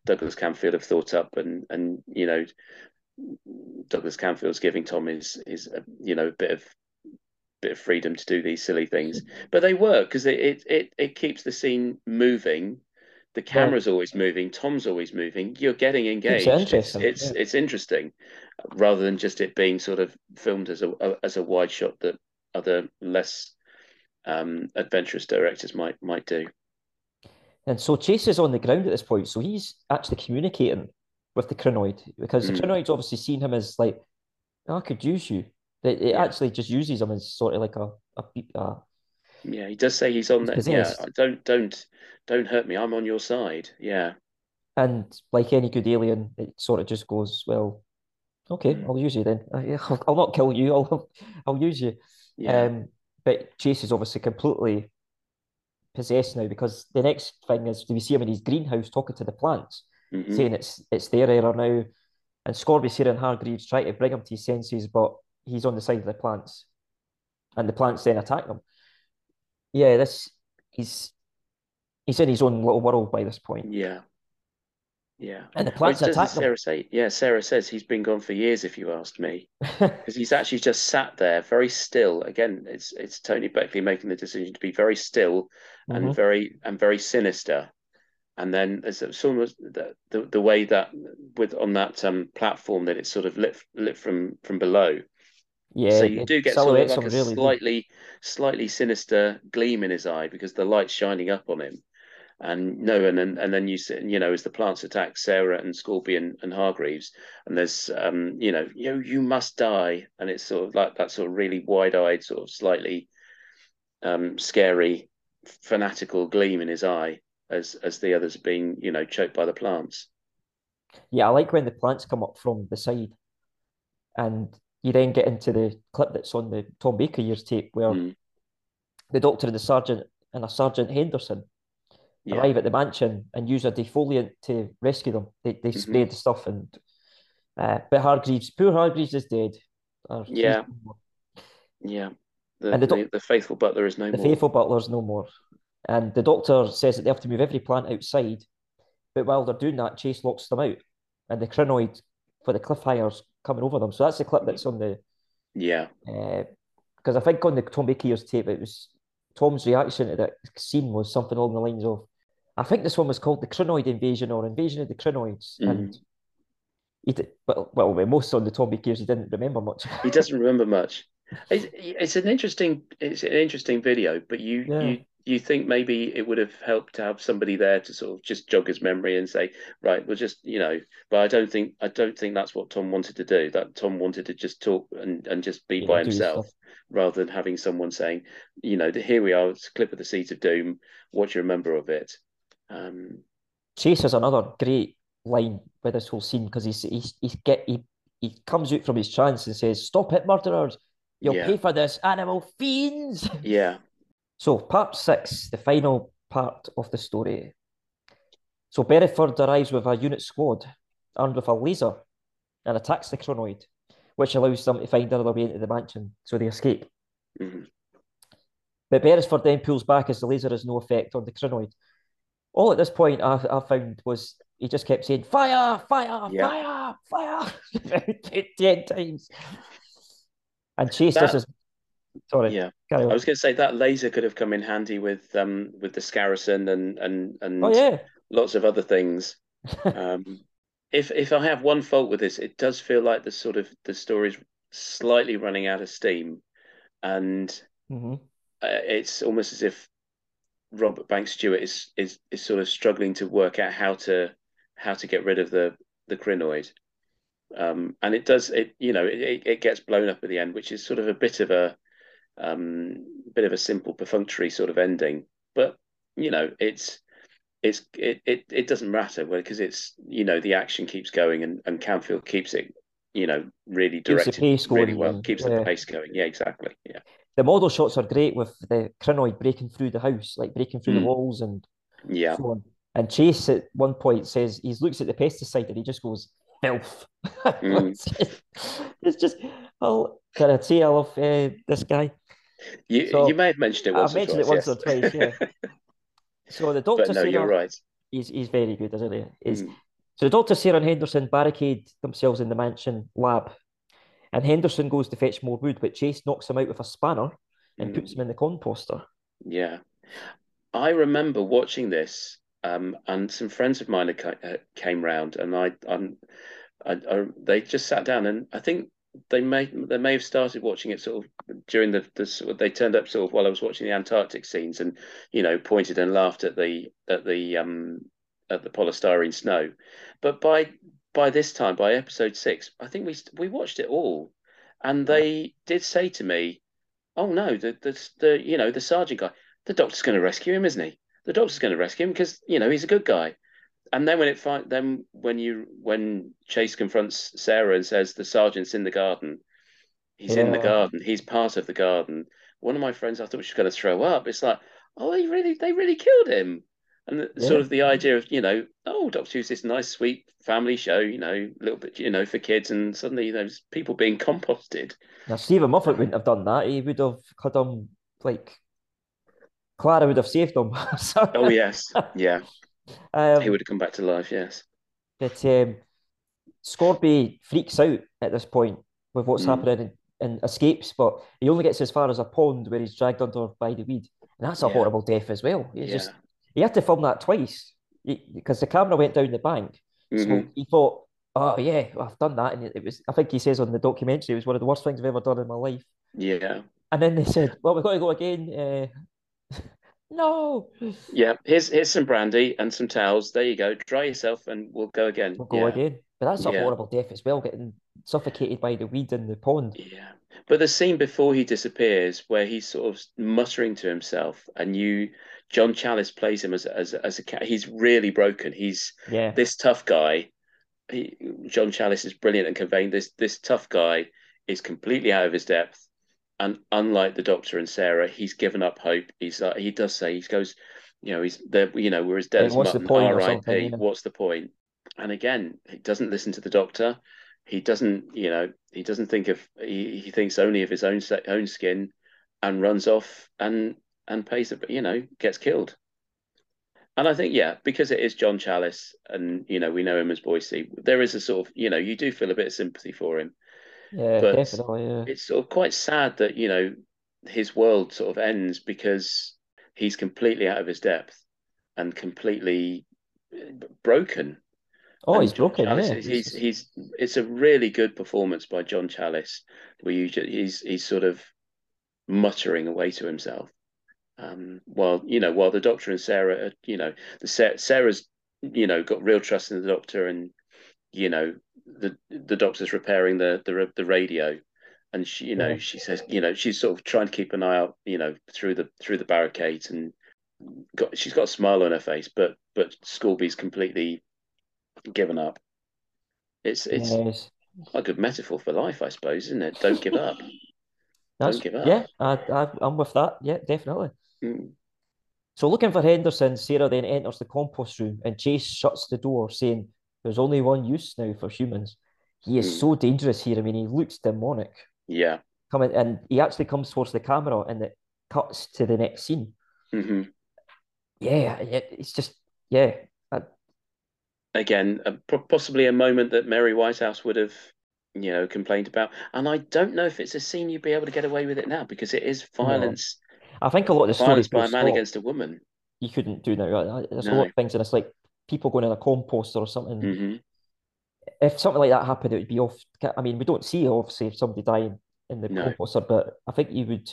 Douglas Camfield have thought up, and and you know, Douglas Camfield's giving Tom his his uh, you know a bit of bit of freedom to do these silly things, but they work because it, it it it keeps the scene moving. The camera's always moving. Tom's always moving. You're getting engaged. It's interesting, it's, yeah. it's interesting, rather than just it being sort of filmed as a as a wide shot that other less um, adventurous directors might might do. And so Chase is on the ground at this point, so he's actually communicating with the Krynoid because the Mm. Krynoid's obviously seen him as like, "Oh, I could use you. It, it Yeah. actually just uses him as sort of like a a, a Yeah, he does say he's on there. Yeah, don't don't don't hurt me. I'm on your side. Yeah, and like any good alien, it sort of just goes, well, okay, Mm. I'll use you then. I'll, I'll not kill you. I'll I'll use you. yeah, Um, but Chase is obviously completely possessed now because the next thing is we see him in his greenhouse talking to the plants, Mhm. saying it's it's their error now. And Scorby's here and Hargreaves try to bring him to his senses, but he's on the side of the plants. And the plants then attack him. Yeah, this he's he's in his own little world by this point. yeah, yeah. And the Well, plants as attack. Sarah say? Yeah, Sarah says he's been gone for years. If you asked me, because he's actually just sat there, very still. Again, it's it's Tony Beckley making the decision to be very still and Mhm. very and very sinister. And then there's some of the, the the way that with on that um platform that it's sort of lit lit from from below. Yeah, so you do get sort of like a really slightly slightly sinister gleam in his eye because the light's shining up on him. And no, and then and then you you know, as the plants attack Sarah and Scorpion and, Hargreaves, and there's um, you know, you you must die, and it's sort of like that sort of really wide-eyed, sort of slightly um scary, fanatical gleam in his eye as as the others are being, you know, choked by the plants. Yeah, I like when the plants come up from the side, and you then get into the clip that's on the Tom Baker years tape where Mm. the doctor and the sergeant and a Sergeant Henderson Yeah. arrive at the mansion and use a defoliant to rescue them. They they Mhm. spray the stuff and uh, but Hargreaves, poor Hargreaves is dead. Or Yeah. Yeah. The, And the the, doc- the faithful butler is no The more. faithful butler's no more. And the doctor says that they have to move every plant outside. But while they're doing that, Chase locks them out. And the Krynoid for the cliffhangers coming over them. So that's the clip that's on the Yeah. because I think on the Tom Baker's tape it was Tom's reaction to that scene was something along the lines of I think this one was called the Krynoid Invasion or Invasion of the Krynoids. Mhm. And he did, well, well, most on the Tom Baker's he didn't remember much. He doesn't remember much. It's, it's an interesting it's an interesting video, but you Yeah. you you think maybe it would have helped to have somebody there to sort of just jog his memory and say, right, we'll just you know. But I don't think I don't think that's what Tom wanted to do. That Tom wanted to just talk and and just be Yeah, by himself rather than having someone saying, you know, here we are, it's a clip of the Seeds of Doom. What do you remember of it? Um, Chase has another great line with this whole scene because he's he's he's get he he comes out from his trance and says, "Stop it, murderers! You'll Yeah. pay for this, animal fiends." yeah, So part six, the final part of the story. So Beresford arrives with a unit squad armed with a laser and attacks the Krynoid, which allows them to find another way into the mansion, so they escape. mhm, But Beresford then pulls back as the laser has no effect on the Krynoid. All at this point I, I found was he just kept saying fire, fire, Yeah. fire, fire, ten times. And Chase That- does his. Sorry, Yeah. I was going to say that laser could have come in handy with um with the Skarasen and and and Oh yeah, lots of other things. Um, if if I have one fault with this, it does feel like the sort of the story's slightly running out of steam, and hmm uh, it's almost as if Robert Banks Stewart is is is sort of struggling to work out how to how to get rid of the the Krynoid. Um, and it does it you know it, it gets blown up at the end, which is sort of a bit of a um, bit of a simple perfunctory sort of ending. But you know it's it's it it, it doesn't matter because it's you know the action keeps going and and Camfield keeps it you know really directed really well keeps yeah. the pace going. Yeah, exactly. Yeah. The model shots are great with the Krynoid breaking through the house, like breaking through the Mm. walls and Yeah. so on. And Chase at one point says he looks at the pesticide and he just goes filth. Mm. it's, just, oh, can I say I love uh, this guy? You So, you may have mentioned it I've once or mentioned it twice, once yes. or twice, yeah. So the doctor But no, Sarah, you're right. he's he's very good, isn't he? He's, Mm. So the doctor Sarah and Henderson barricade themselves in the mansion lab, and Henderson goes to fetch more wood, but Chase knocks him out with a spanner and Mm. puts him in the composter. Yeah. I remember watching this, um, and some friends of mine uh, came round, and I, um, I, I, they just sat down, and I think they may they may have started watching it sort of during the, the they turned up sort of while I was watching the Antarctic scenes, and you know pointed and laughed at the at the um at the polystyrene snow, but by by this time by episode six, I think we we watched it all, and they did say to me, "Oh no, the the the you know the sergeant guy." the doctor's going to rescue him, isn't he? The doctor's going to rescue him because you know he's a good guy. And then when it fi- then when you when Chase confronts Sarah and says the sergeant's in the garden, he's in the oh. garden, he's part of the garden. One of my friends, I thought she was going to throw up. It's like, oh, they really they really killed him. And the, Yeah. sort of the idea of you know, oh, Doctor Who's this nice, sweet family show, you know, a little bit, you know, for kids, and suddenly there's people being composted. Now Steven Moffat wouldn't have done that. He would have had him like Clara would have saved them Oh yes, yeah, um, he would have come back to life. Yes. But um, Scorby freaks out at this point with what's Mm. happening and, and escapes, but he only gets as far as a pond where he's dragged under by the weed. And that's a Yeah. horrible death as well. He's Yeah. just he had to film that twice because the camera went down the bank. So Mhm. he thought, oh yeah, well, I've done that. And it, it was I think he says on the documentary it was one of the worst things I've ever done in my life. Yeah. And then they said, well, we've got to go again. Uh, no, Yeah. Here's here's some brandy and some towels. There you go. Dry yourself and we'll go again. we'll go yeah. again. But that's a Yeah. horrible death as well, getting suffocated by the weed in the pond. Yeah. But the scene before he disappears, where he's sort of muttering to himself, and you, John Challis plays him as as as a cat. He's really broken. He's Yeah. this tough guy. He, John Challis is brilliant at conveying this. This tough guy is completely out of his depth, and unlike the Doctor and Sarah, he's given up hope. He's like he does say he goes, you know, he's there. You know, we're as dead Like, as what's the mutton. point R.I.P. yeah. What's the point? And again, he doesn't listen to the Doctor. He doesn't, you know, he doesn't think of. He, he thinks only of his own own skin, and runs off and and pays the, you know, gets killed. And I think, yeah, because it is John Challis, and you know we know him as Boycie. There is a sort of, you know, you do feel a bit of sympathy for him. Yeah, But- definitely. Yeah. It's sort of quite sad that you know his world sort of ends because he's completely out of his depth and completely broken. Oh, And he's John broken. Challis Yeah, is- he's he's it's a really good performance by John Challis, where you ju- he's he's sort of muttering away to himself. Um, while you know, while the Doctor and Sarah, are, you know, the Sarah's, you know, got real trust in the Doctor, and you know, the the Doctor's repairing the the the radio, and she, you know, Yeah. she says, you know, she's sort of trying to keep an eye out, you know, through the through the barricades, and got she's got a smile on her face, but but Scorby's completely given up. It's it's yes. a good metaphor for life, I suppose, isn't it? Don't give up. That's, Don't give up. Yeah, I, I, I'm with that. Yeah, definitely. Mm. So looking for Henderson, Sarah then enters the compost room and Chase shuts the door, saying, There's only one use now for humans. He is Hmm. so dangerous here. I mean, he looks demonic. Yeah. Coming and he actually comes towards the camera and it cuts to the next scene. hmm Yeah, it, it's just yeah, I, Again, a, possibly a moment that Mary Whitehouse would have, you know, complained about. And I don't know if it's a scene you'd be able to get away with it now because it is violence, I think a lot of the stories by a man against a woman. you couldn't do that. There's a lot of things, and it's like people going in a composter or something. hmm If something like that happened, it would be off. I mean, we don't see obviously if somebody dying in the No. composter, but I think you would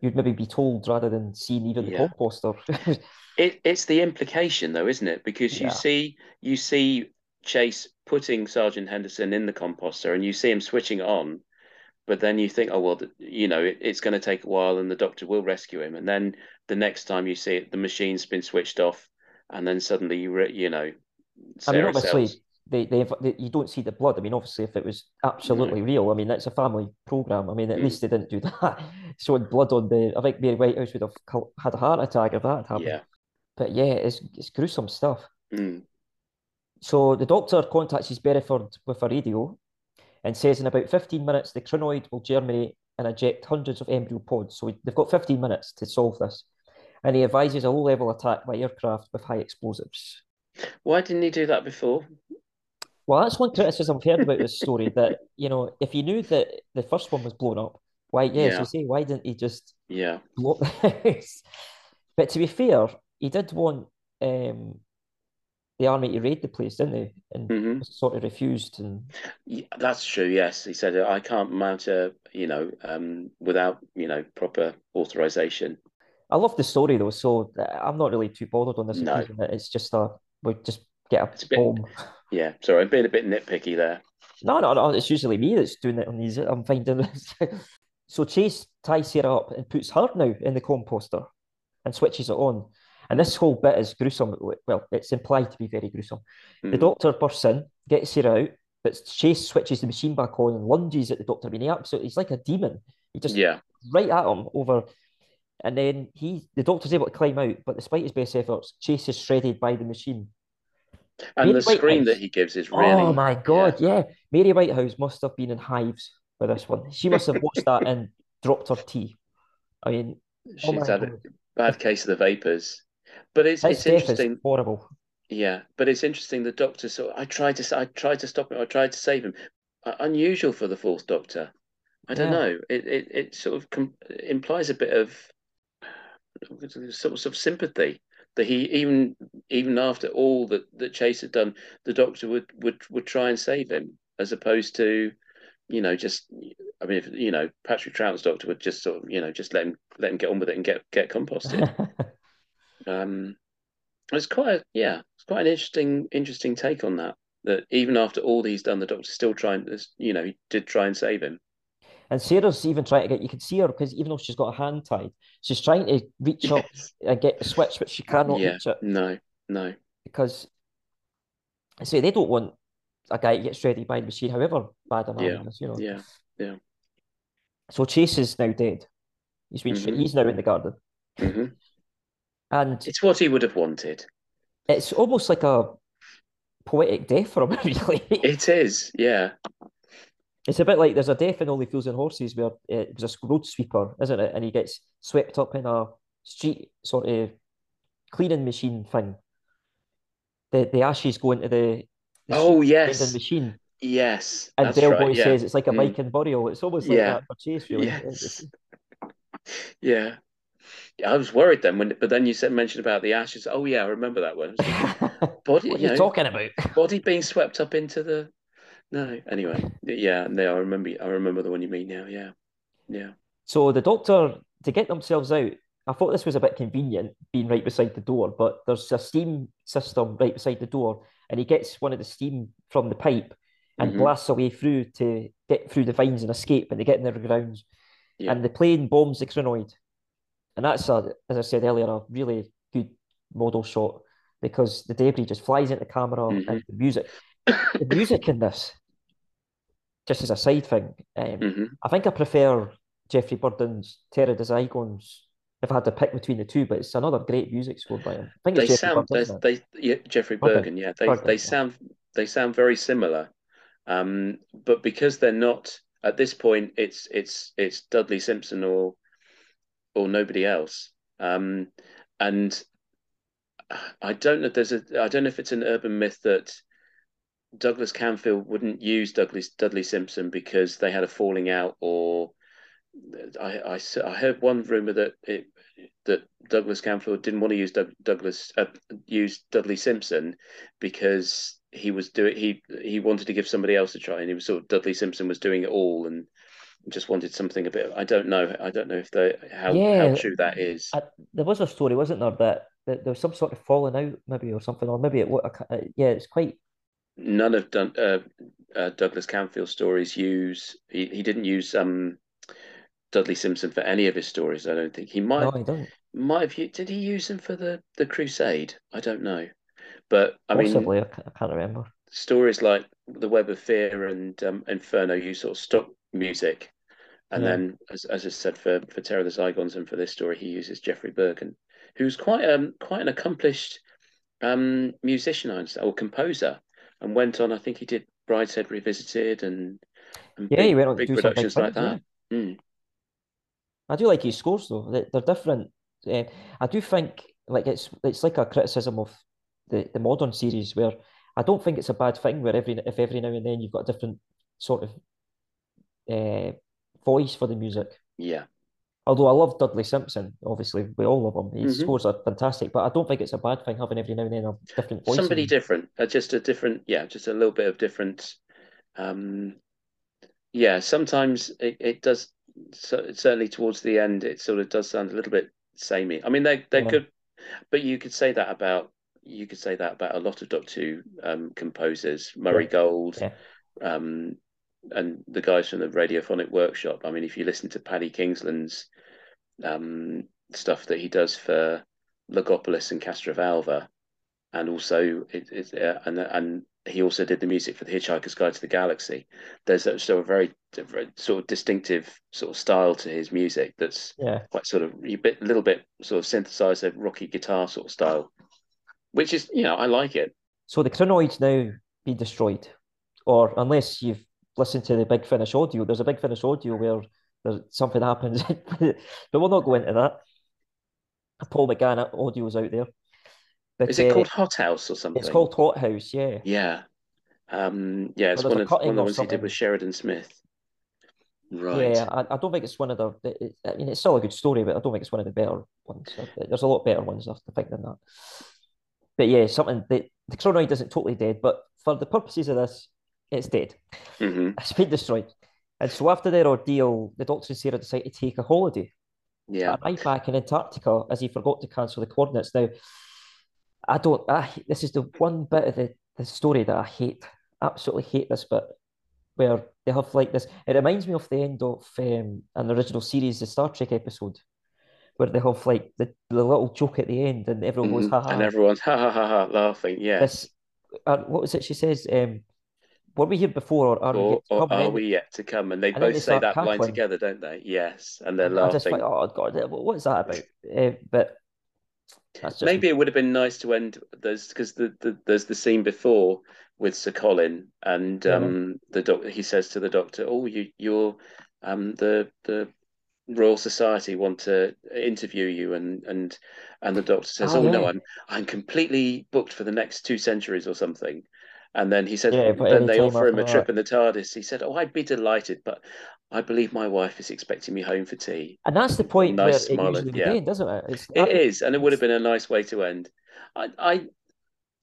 you'd maybe be told rather than seeing even the composter. It it's the implication though, isn't it? Because you Yeah. see you see Chase putting Sergeant Henderson in the composter, and you see him switching on, but then you think, oh well, you know, it, it's going to take a while, and the doctor will rescue him, and then the next time you see it, the machine's been switched off, and then suddenly you re- you know, I mean, obviously, Sells. they, they they you don't see the blood. I mean, obviously, if it was absolutely real, I mean, it's a family program. I mean, at Mm. least they didn't do that. Showing blood on the, I think Mary Whitehouse would have had a heart attack if that had happened. Yeah. But yeah, it's it's gruesome stuff. Mm. So the doctor contacts his Beresford with a radio and says in about 15 minutes the Krynoid will germinate and eject hundreds of embryo pods. So they've got 15 minutes to solve this. And he advises a low level attack by aircraft with high explosives. Why didn't he do that before? Well, that's one criticism I've heard about this story that, you know, if he knew that the first one was blown up, why, yes, Yeah. you say, why didn't he just Yeah. blow up the house? But to be fair, he did want um, the army to raid the place, didn't they? And hmm sort of refused. And Yeah, that's true. Yes, he said I can't mount a, you know, um, without you know proper authorization. I love the story though, so uh, I'm not really too bothered on this No. occasion. It's just a we just get It's a a bit-. Yeah, sorry, I'm being a bit nitpicky there. No, no, no. It's usually me that's doing it on these. I'm finding this. so Chase ties Sarah up and puts her now in the composter and switches it on. And this whole bit is gruesome. Well, it's implied to be very gruesome. The Mm. doctor bursts in, gets Sarah out, but Chase switches the machine back on and lunges at the doctor. I mean, he absolutely, he's like a demon. He just Yeah, right at him over, and then he, the doctor's able to climb out, but despite his best efforts, Chase is shredded by the machine. and Mary the scream that he gives is really. Oh my God, yeah. Mary Whitehouse must have been in hives with this one. She must have watched that and dropped her tea. I mean, She's oh had a bad case of the vapors, but it's it's interesting. horrible. Yeah, but it's interesting. The doctor. So I tried to. I tried to stop him. I tried to save him. Uh, unusual for the fourth Doctor. I don't Yeah. know. It it it sort of com implies a bit of sort of, sympathy that he even even after all that that Chase had done, the Doctor would would would try and save him as opposed to, you know, just. I mean, if you know, Patrick Troughton's Doctor would just sort of, you know, just let him let him get on with it and get get composted. Um, it's quite a, yeah, it's quite an interesting interesting take on that. That even after all he's done, the doctor's still trying. To you know, he did try and save him. And Sarah's even trying to get, you can see her because even though she's got a hand tied, she's trying to reach up and get the switch, but she cannot yeah, reach it no, no, because I say they don't want a guy to get shredded by the machine, however bad a man Yeah, is, you know. yeah, yeah. So Chase is now dead. He's been Mhm. he's now in the garden. hmm And It's what he would have wanted. it's almost like a poetic death for him, really. It is, yeah, It's a bit like there's a death in Only Fools and Horses where uh, it was a road sweeper, isn't it? And he gets swept up in a street sort of cleaning machine thing. The the ashes go into the, the Oh, yes. cleaning machine. yes. And Del right, Boy yeah. says it's like a Mm. Viking burial. It's almost like Yeah. that for Chase, really. Yes. Yeah. Yeah, I was worried then when, but then you said mentioned about the ashes. Oh yeah, I remember that one. I was thinking, what Body, are you you know, talking about? body being swept up into the. No, anyway, yeah, no, I remember. I remember the one you mean now. Yeah, yeah, So the doctor, to get themselves out, I thought this was a bit convenient being right beside the door, but there's a steam system right beside the door, and he gets one of the steam from the pipe and Mhm. blasts away through to get through the vines and escape, and they get in their grounds. Yeah. And the plane bombs the Krynoid. And that's, a, as I said earlier, a really good model shot because the debris just flies into the camera Mhm. and the music. The music in this, just as a side thing, um, hmm I think I prefer Geoffrey Burden's Terror of the Zygons if I had to pick between the two, but it's another great music score by him. I think They sound. They, they, yeah, Geoffrey Burden. Burgon. Yeah, they Burden, they yeah. sound they sound very similar. Um, but because they're not at this point, it's it's it's Dudley Simpson or or nobody else. Um, and I don't know. There's a. I don't know if it's an urban myth that Douglas Camfield wouldn't use Douglas Dudley Simpson because they had a falling out, or I I, I heard one rumor that it that Douglas Camfield didn't want to use Doug, Douglas uh, use Dudley Simpson because he was doing he he wanted to give somebody else a try, and he was sort of Dudley Simpson was doing it all and just wanted something a bit. I don't know. I don't know if the how Yeah, how true that is. I, there was a story, wasn't there, that, that there was some sort of falling out, maybe or something, or maybe it. wa- I ca- uh, Yeah, it's quite. None of Dun, uh, uh, Douglas Camfield's stories use. He, he didn't use um Dudley Simpson for any of his stories. I don't think he might No, I don't. might have. Did he use him for the the Crusade? I don't know. But I mean, Possibly, I, I can't remember. stories like The Web of Fear and um, Inferno use sort of stock music. And Yeah. then, as, as I said, for, for Terror of the Zygons and for this story, he uses Geoffrey Burgon, who's quite um quite an accomplished um musician or composer, and went on. I think he did Brideshead Revisited and, and Yeah, big, he went on to big do some big productions like things, that. Mm. I do like his scores though. They, they're different. Uh, I do think like it's it's like a criticism of the, the modern series where I don't think it's a bad thing where every if every now and then you've got a different sort of uh, voice for the music. Yeah, Although I love Dudley Simpson, obviously we all love him. His Mhm. scores are fantastic, but I don't think it's a bad thing having every now and then a different voice. somebody different, uh, just a different, yeah, just a little bit of different. Um, yeah, sometimes it, it does. So certainly towards the end, it sort of does sound a little bit samey. I mean, they they Yeah. could, but you could say that about you could say that about a lot of Doctor Who um, composers, Murray Yeah. Gold, Yeah. um, and the guys from the Radiophonic Workshop. I mean, if you listen to Paddy Kingsland's um, stuff that he does for Logopolis and Castrovalva, and also it, it's uh, and and he also did the music for the Hitchhiker's Guide to the Galaxy. There's a, sort of very, very sort of distinctive sort of style to his music that's Yeah, quite sort of a bit, little bit sort of synthesizer, rocky guitar sort of style, which is you know I like it. So the Krynoid's now been destroyed, or unless you've listened to the Big Finish audio, there's a Big Finish audio where there's something happens, but we'll not go into that. Paul McGann audio's out there, but Is it uh, called Hot House or something? It's called Hot House, yeah. Yeah. Um, yeah, it's one of one of the ones he did with Sheridan Smith. Right. Yeah, I, I don't think it's one of the. it- it- I mean, it's still a good story, but I don't think it's one of the better ones. There's a lot better ones, I think, than that. But yeah, something that the Krynoid isn't totally dead, but for the purposes of this, it's dead. hmm It's been destroyed. And so after their ordeal, the Doctor and Sarah decide to take a holiday. Yeah. Arrive back in Antarctica as he forgot to cancel the coordinates. Now, I don't. I, this is the one bit of the, the story that I hate. Absolutely hate this bit where they have like this. It reminds me of the end of um, an original series, the Star Trek episode, where they have like the, the little joke at the end, and everyone goes, Mhm. "Ha ha!" And everyone's ha ha ha ha laughing. Yeah. This, uh, what was it? She says, um, "Were we here before, or are we Or, yet to or come?" And are we yet to come? And they and both they say that line together, don't they? Yes. And they're laughing. I just like, oh god, what is that about? Uh, but Maybe it would have been nice to end there's because the, the there's the scene before with Sir Colin and Yeah. um the doc he says to the doctor, Oh, you you're um the the Royal Society want to interview you and and and the doctor says, Oh, Oh, no. I'm I'm completely booked for the next two centuries or something. And then he said Yeah, then they offer him a trip in the TARDIS. He said, Oh, I'd be delighted, but I believe my wife is expecting me home for tea. and that's the point Nice where smile, it yeah. doesn't it? It's It is, and it would have been a nice way to end. I, I,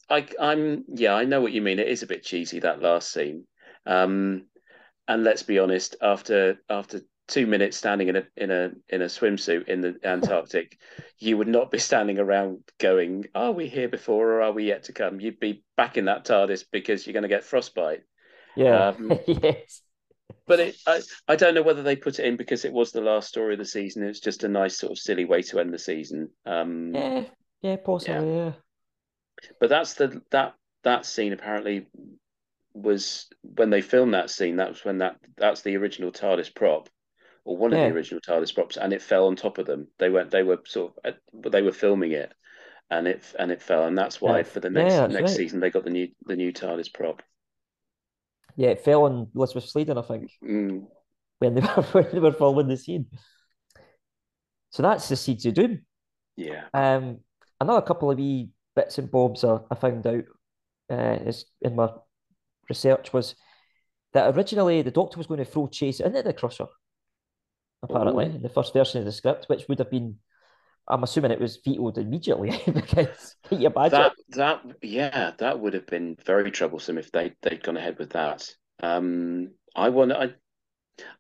I, I'm, yeah, I know what you mean. It is a bit cheesy that last scene. Um, and let's be honest, after after two minutes standing in a in a in a swimsuit in the Antarctic, you would not be standing around going, "Are we here before, or are we yet to come?" You'd be back in that TARDIS because you're going to get frostbite. yeah, um, yes, But it, I, I don't know whether they put it in because it was the last story of the season. It's just a nice sort of silly way to end the season. Um, yeah, yeah, possibly, yeah. but that's the that that scene apparently was when they filmed that scene. That was when that that's the original TARDIS prop, or one of the original TARDIS props, and it fell on top of them. They went they were sort of but they were filming it, and it and it fell, and that's why Yeah, for the next that's next right. season they got the new the new TARDIS prop. Yeah, it fell on Elizabeth Sladen, I think, Mm, when they were when they were filming the scene. So that's the Seeds of Doom. yeah, Um, another couple of wee bits and bobs I, I found out uh, is in my research was that originally the Doctor was going to throw Chase into the Crusher, apparently, Ooh. in the first version of the script, which would have been, I'm assuming it was vetoed immediately because can you imagine? That that yeah, that would have been very troublesome if they they'd gone ahead with that. Um, I wonder. I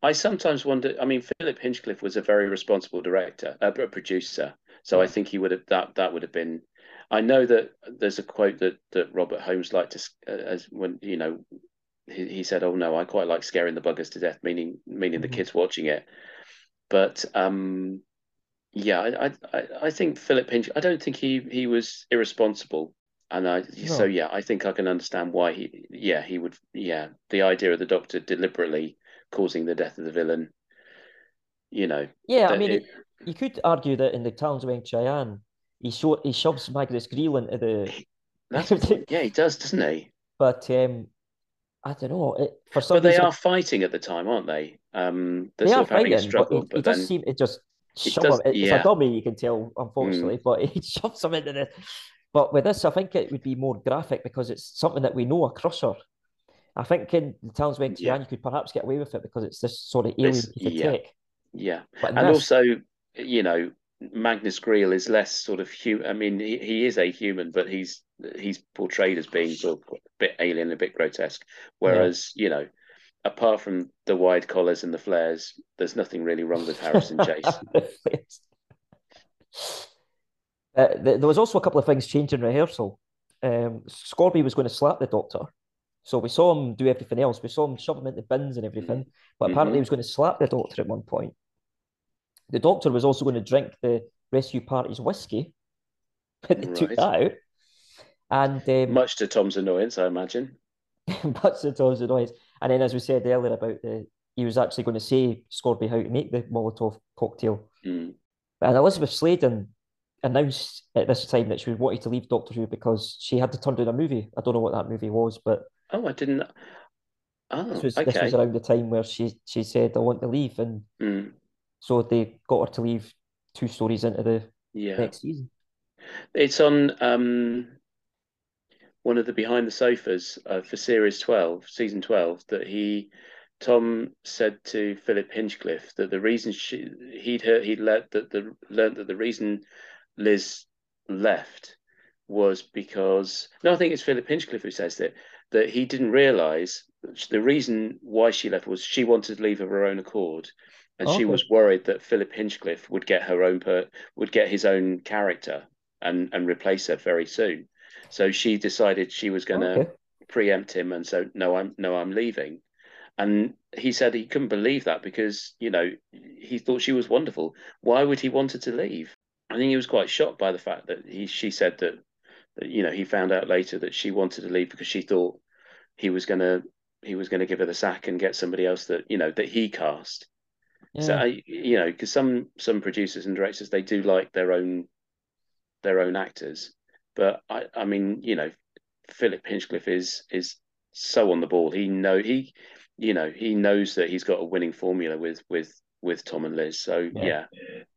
I sometimes wonder. I mean, Philip Hinchcliffe was a very responsible director, uh, a producer. So I think he would have that that would have been. I know that there's a quote that that Robert Holmes liked to uh, as when you know he, he said, "Oh no, I quite like scaring the buggers to death," meaning meaning the Mhm. kids watching it. But um, yeah, I, I I think Philip Hinch. I don't think he he was irresponsible, and I so yeah, I think I can understand why he yeah he would yeah the idea of the Doctor deliberately causing the death of the villain. You know, Yeah, I mean, it- it, you could argue that in the Talons of Chian, he show, he shoves Magnus Greel into the, that's yeah he does, doesn't he? but um, I don't know. It, for some But they reason, are fighting at the time, aren't they? Um, they are of having a fighting, but struggle, he but does then seem to just It shove does- him. It's yeah. Mm. a dummy, you can tell, unfortunately, but he shoves him into the. But with this, I think it would be more graphic because it's something that we know a crusher. I think in the Towns Went Yeah. You could perhaps get away with it because it's this sort of alien This- yeah. tech. yeah, But and this, also you know Magnus Greel is less sort of human. I mean, he, he is a human, but he's he's portrayed as being sort of a bit alien, a bit grotesque. Whereas you know, apart from the wide collars and the flares, there's nothing really wrong with Harrison Chase. Uh, th- there was also a couple of things changed in rehearsal. Um, Scorby was going to slap the doctor. So we saw him do everything else. We saw him shove him into bins and everything. But apparently Mhm. he was going to slap the doctor at one point. The doctor was also going to drink the rescue party's whiskey. But they took that out. And um, Much to Tom's annoyance, I imagine. much to Tom's annoyance. And then, as we said earlier about the, he was actually going to say Scorby how to make the Molotov cocktail. Mm. And Elizabeth Sladen announced at this time that she was wanted to leave Doctor Who because she had to turn down a movie. I don't know what that movie was, but Oh, I didn't. Oh, this was okay. this was around the time where she she said I want to leave, and Mm. so they got her to leave two stories into the Yeah. next season. It's on um, one of the behind the sofas uh, for series 12, season 12, that he, Tom said to Philip Hinchcliffe that the reason she, he'd heard, he'd let that the learned that the reason Liz left was because no, I think it's Philip Hinchcliffe who says that that he didn't realize the reason why she left was she wanted to leave of her own accord, and she was worried that Philip Hinchcliffe would get her own per would get his own character and and replace her very soon. So she decided she was going to Okay. preempt him, and so no, I'm no, I'm leaving. And he said he couldn't believe that because you know he thought she was wonderful. Why would he want her to leave? I think he was quite shocked by the fact that he she said that, that you know he found out later that she wanted to leave because she thought he was gonna he was gonna give her the sack and get somebody else that you know that he cast. So I, you know, because some some producers and directors they do like their own their own actors, but I I mean you know Philip Hinchcliffe is is so on the ball. He know he you know he knows that he's got a winning formula with with with Tom and Liz. So Yeah. yeah,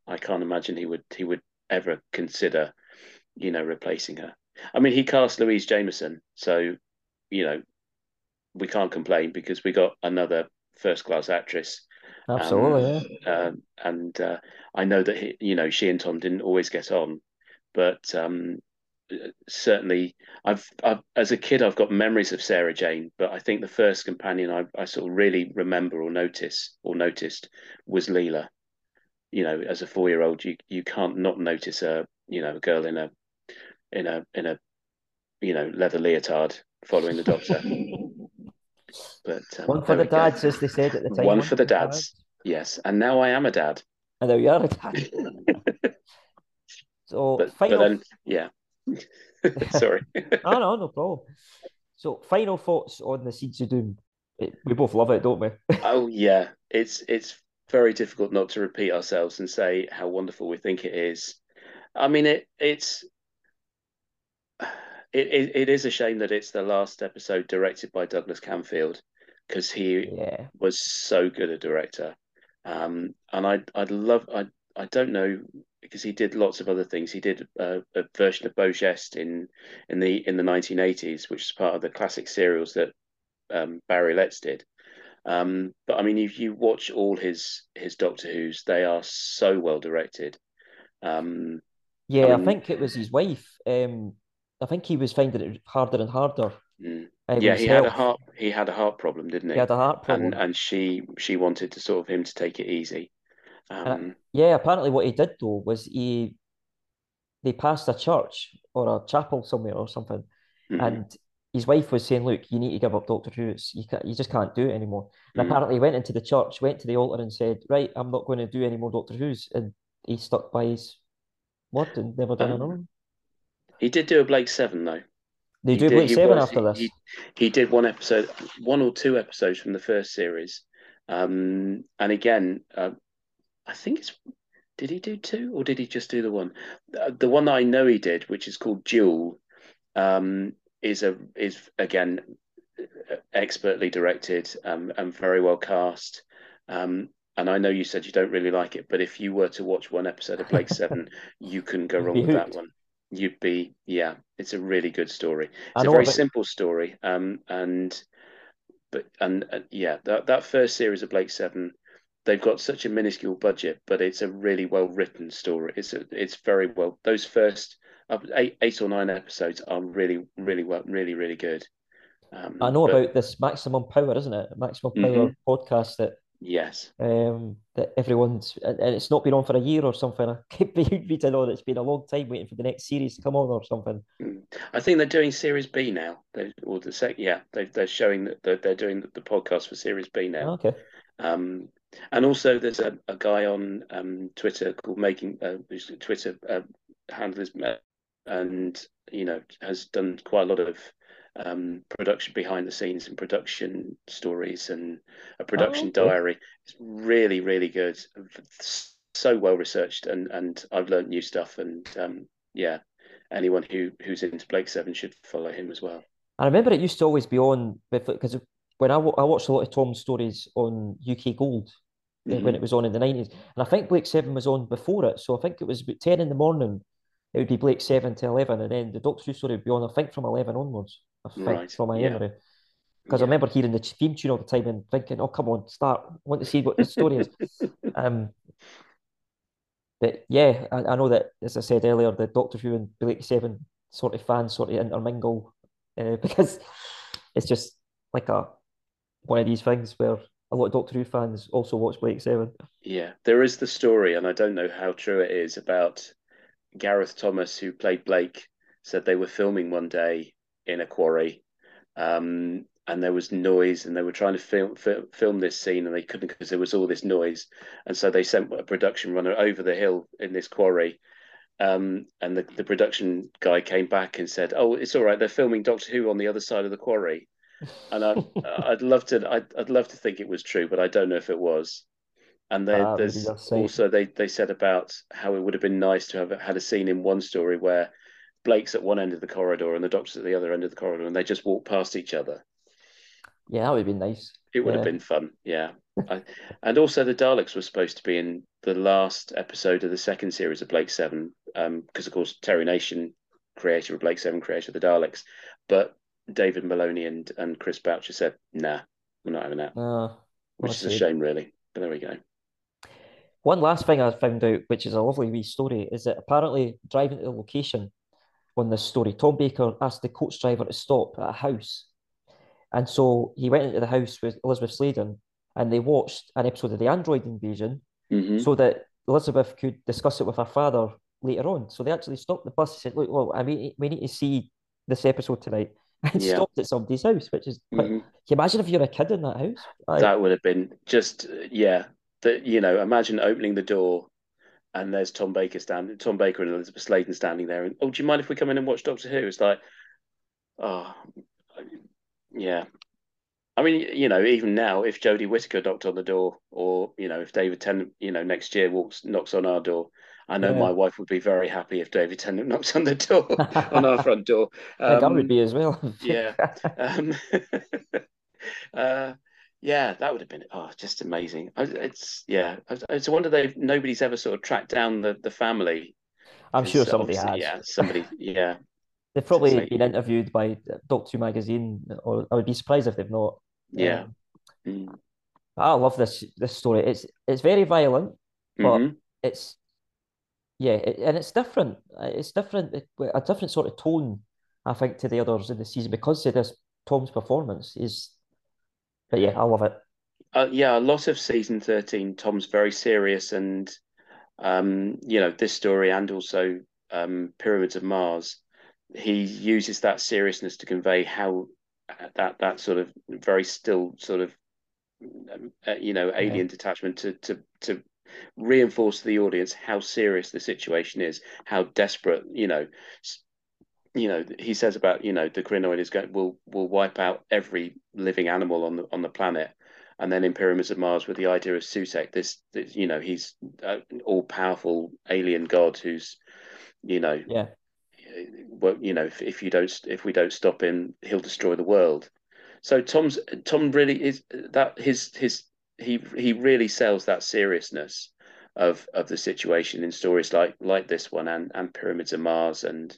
I can't imagine he would he would ever consider you know replacing her. I mean he cast Louise Jameson, so you know we can't complain because we got another first class actress Absolutely. yeah. um, and uh, I know that he, you know she and Tom didn't always get on, but um, certainly I've, I've as a kid I've got memories of Sarah Jane, but I think the first companion I, I sort of really remember or notice or noticed was Leela. You know, as a four year old, you you can't not notice a you know a girl in a in a in a you know leather leotard following the doctor. But um, One for the we go. dads, as they said at the time. One for the dads. Yes, and now I am a dad. And now you are a dad. So but, final. but then yeah sorry Oh no, no problem. So final thoughts on the Seeds of Doom. It- we both love it, don't we? oh yeah it's it's very difficult not to repeat ourselves and say how wonderful we think it is i mean it it's it, it, it is a shame that it's the last episode directed by douglas camfield because he yeah. was so good a director um and i i'd love i i don't know because he did lots of other things. He did a, a version of Beau Geste in in the in the 1980s, which is part of the classic serials that um, Barry Letts did. Um, but I mean, if you watch all his his Doctor Who's, they are so well directed. Um, Yeah, I, mean- think it was his wife. Um, I think he was finding it harder and harder. mm. uh, yeah, he had a heart he had a heart problem, didn't he? He had a heart problem. and and she she wanted to sort of him to take it easy. Um, Yeah, apparently what he did though was he they passed a church or a chapel somewhere or something, mhm, and his wife was saying, "Look, you need to give up Doctor Who. It's, you can't, you just can't do it anymore." And mm. apparently, he went into the church, went to the altar, and said, "Right, I'm not going to do any more Doctor Who's," and he stuck by his word and never done Um, another one. He did do a Blake Seven though. They He do did- Blake Seven was- after this. He, he did one episode, one or two episodes from the first series. Um, and again, uh, I think it's. Did he do two or did he just do the one? Uh, The one that I know he did, which is called Duel, um, is a is again expertly directed um, and very well cast. Um, and I know you said you don't really like it, but if you were to watch one episode of Blake Seven, you couldn't go wrong with that one. You'd be, yeah, it's a really good story. It's a very simple story, um, and but and uh, yeah, that that first series of Blake Seven, they've got such a minuscule budget, but it's a really well written story. It's a, it's very well. Those first uh, eight eight or nine episodes are really really well really really good. Um, I know but about this Maximum Power, isn't it? Maximum Power Mhm. podcast that yes, um that everyone's and it's not been on for a year or something. I keep reading on that it's been a long time waiting for the next series to come on or something. Mm. I think they're doing Series B now. They or the sec, yeah, they they're showing that they're, they're doing the podcast for Series B now. Okay. Um, and also, there's a, a guy on um, Twitter called Making, uh, whose Twitter uh, handle is, uh, and you know, has done quite a lot of um, production behind the scenes and production stories and a production okay. diary. It's really, really good. So well researched, and and I've learned new stuff. And um, yeah, anyone who who's into Blake Seven should follow him as well. I remember it used to always be on because when I, I watched a lot of Tom's stories on UK Gold Mm-hmm. when it was on in the 90s. And I think Blake 7 was on before it. So I think it was about 10 in the morning. It would be Blake 7 to 11. And then the Doctor Who story would be on, I think, from 11 onwards. I think, Right, from my yeah. memory. Because Yeah. I remember hearing the theme tune all the time and thinking, oh, come on, start. I want to see what the story is. Um, but yeah, I, I know that, as I said earlier, the Doctor Who and Blake 7 sort of fans sort of intermingle uh, because it's just like a one of these things where a lot of Doctor Who fans also watch Blake 7. Yeah, there is the story, and I don't know how true it is about Gareth Thomas, who played Blake, said they were filming one day in a quarry, um, and there was noise, and they were trying to film film, film this scene, and they couldn't because there was all this noise, and so they sent a production runner over the hill in this quarry. Um, and the, the production guy came back and said, "Oh, it's all right. They're filming Doctor Who on the other side of the quarry." And I, I'd love to, I'd, I'd love to think it was true, but I don't know if it was. And there, Ah, there's also they they said about how it would have been nice to have had a scene in one story where Blake's at one end of the corridor and the Doctor's at the other end of the corridor, and they just walk past each other. Yeah, that would have been nice. It would have been fun, yeah. I, and also, the Daleks were supposed to be in the last episode of the second series of Blake Seven, because of course Terry Nation, creator of Blake Seven, creator of the Daleks, but David Maloney and and Chris Boucher said, "Nah, we're not having that," Ah, which is a shame, really. But there we go. One last thing I found out, which is a lovely wee story, is that apparently driving to the location on this story, Tom Baker asked the coach driver to stop at a house. And so he went into the house with Elizabeth Sladen and they watched an episode of the Android Invasion hmm so that Elizabeth could discuss it with her father later on. So they actually stopped the bus and said, Look, well, I mean, we need to see this episode tonight. And Yeah. stopped at somebody's house, which is quite. hmm Can you imagine if you're a kid in that house? I- That would have been just yeah. That you know, imagine opening the door and there's Tom Baker standing, Tom Baker and Elizabeth Sladen standing there, and oh, do you mind if we come in and watch Doctor Who? It's like, oh, yeah. I mean, you know, even now, if Jodie Whittaker knocked on the door, or you know, if David Tennant, you know, next year walks knocks on our door, I know Yeah. my wife would be very happy if David Tennant knocks on the door on our front door. I would Um, be as well. yeah. Um, uh, Yeah, that would have been oh, just amazing. It's yeah, it's a wonder they nobody's ever sort of tracked down the the family. I'm sure somebody has. Yeah, somebody. Yeah, they've probably been interviewed by Doctor Who magazine, or I would be surprised if they've not. Yeah. Um, mm. I love this this story. It's it's very violent, but mm-hmm. it's yeah, it, and it's different. It's different, a different sort of tone, I think, to the others in the season because of this Tom's performance is. But yeah, I love it. Uh, yeah, a lot of season thirteen, Tom's very serious, and um, you know this story, and also um, Pyramids of Mars. He uses that seriousness to convey how that that sort of very still sort of uh, you know alien yeah. detachment to to to reinforce to the audience how serious the situation is, how desperate you know. You know, he says about you know the Krynoid is going will will wipe out every living animal on the on the planet, and then in Pyramids of Mars with the idea of Sutekh, this, this you know he's uh, an all powerful alien god who's you know yeah well you know if, if you don't if we don't stop him he'll destroy the world so Tom's Tom really is that his his he he really sells that seriousness of of the situation in stories like like this one and and Pyramids of Mars and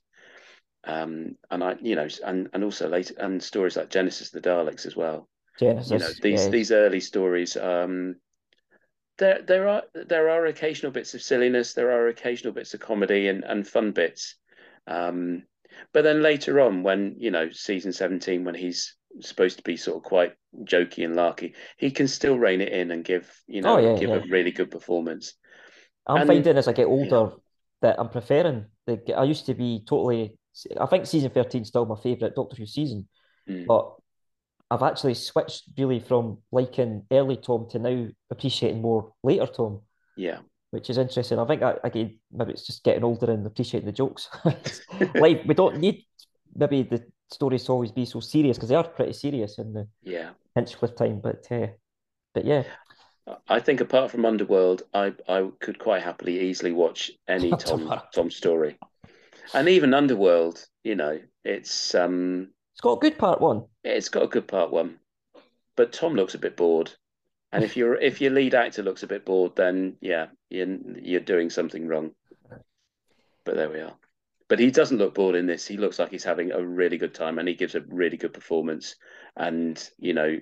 um and I you know and and also later and stories like Genesis the Daleks as well. Genesis, you know these yeah. these early stories. Um, there there are there are occasional bits of silliness, there are occasional bits of comedy and and fun bits. Um, but then later on, when you know season seventeen, when he's supposed to be sort of quite jokey and larky, he can still rein it in and give you know oh, yeah, give yeah. a really good performance. I'm and, finding as I get older that I'm preferring the. I used to be totally. I think season thirteen is still my favourite Doctor Who season, mm. but I've actually switched really from liking early Tom to now appreciating more later Tom. Yeah. Which is interesting. I think I, again maybe it's just getting older and appreciating the jokes. like we don't need maybe the stories to always be so serious because they are pretty serious in the yeah Hinchcliffe time. But uh, but yeah, I think apart from Underworld, I I could quite happily easily watch any Tom Tom story, and even Underworld. You know, it's um, it's got a good part one. It's got a good part one, but Tom looks a bit bored. And if your if your lead actor looks a bit bored, then yeah, you're you're doing something wrong. But there we are but he doesn't look bored in this. He looks like he's having a really good time, and he gives a really good performance. And you know,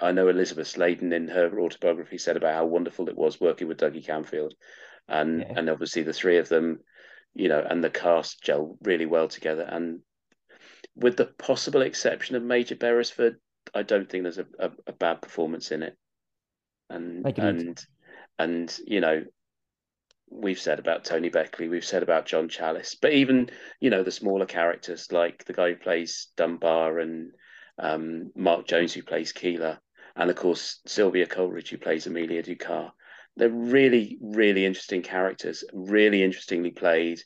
I know Elizabeth Sladen in her autobiography said about how wonderful it was working with Dougie Camfield, and yeah. and obviously the three of them, you know, and the cast gel really well together. And with the possible exception of Major Beresford, I don't think there's a, a, a bad performance in it. And and and you know, we've said about Tony Beckley, we've said about John Challis, but even you know the smaller characters like the guy who plays Dunbar and um, Mark Jones who plays Keeler, and of course Sylvia Coleridge who plays Amelia Ducat. They're really, really interesting characters, really interestingly played.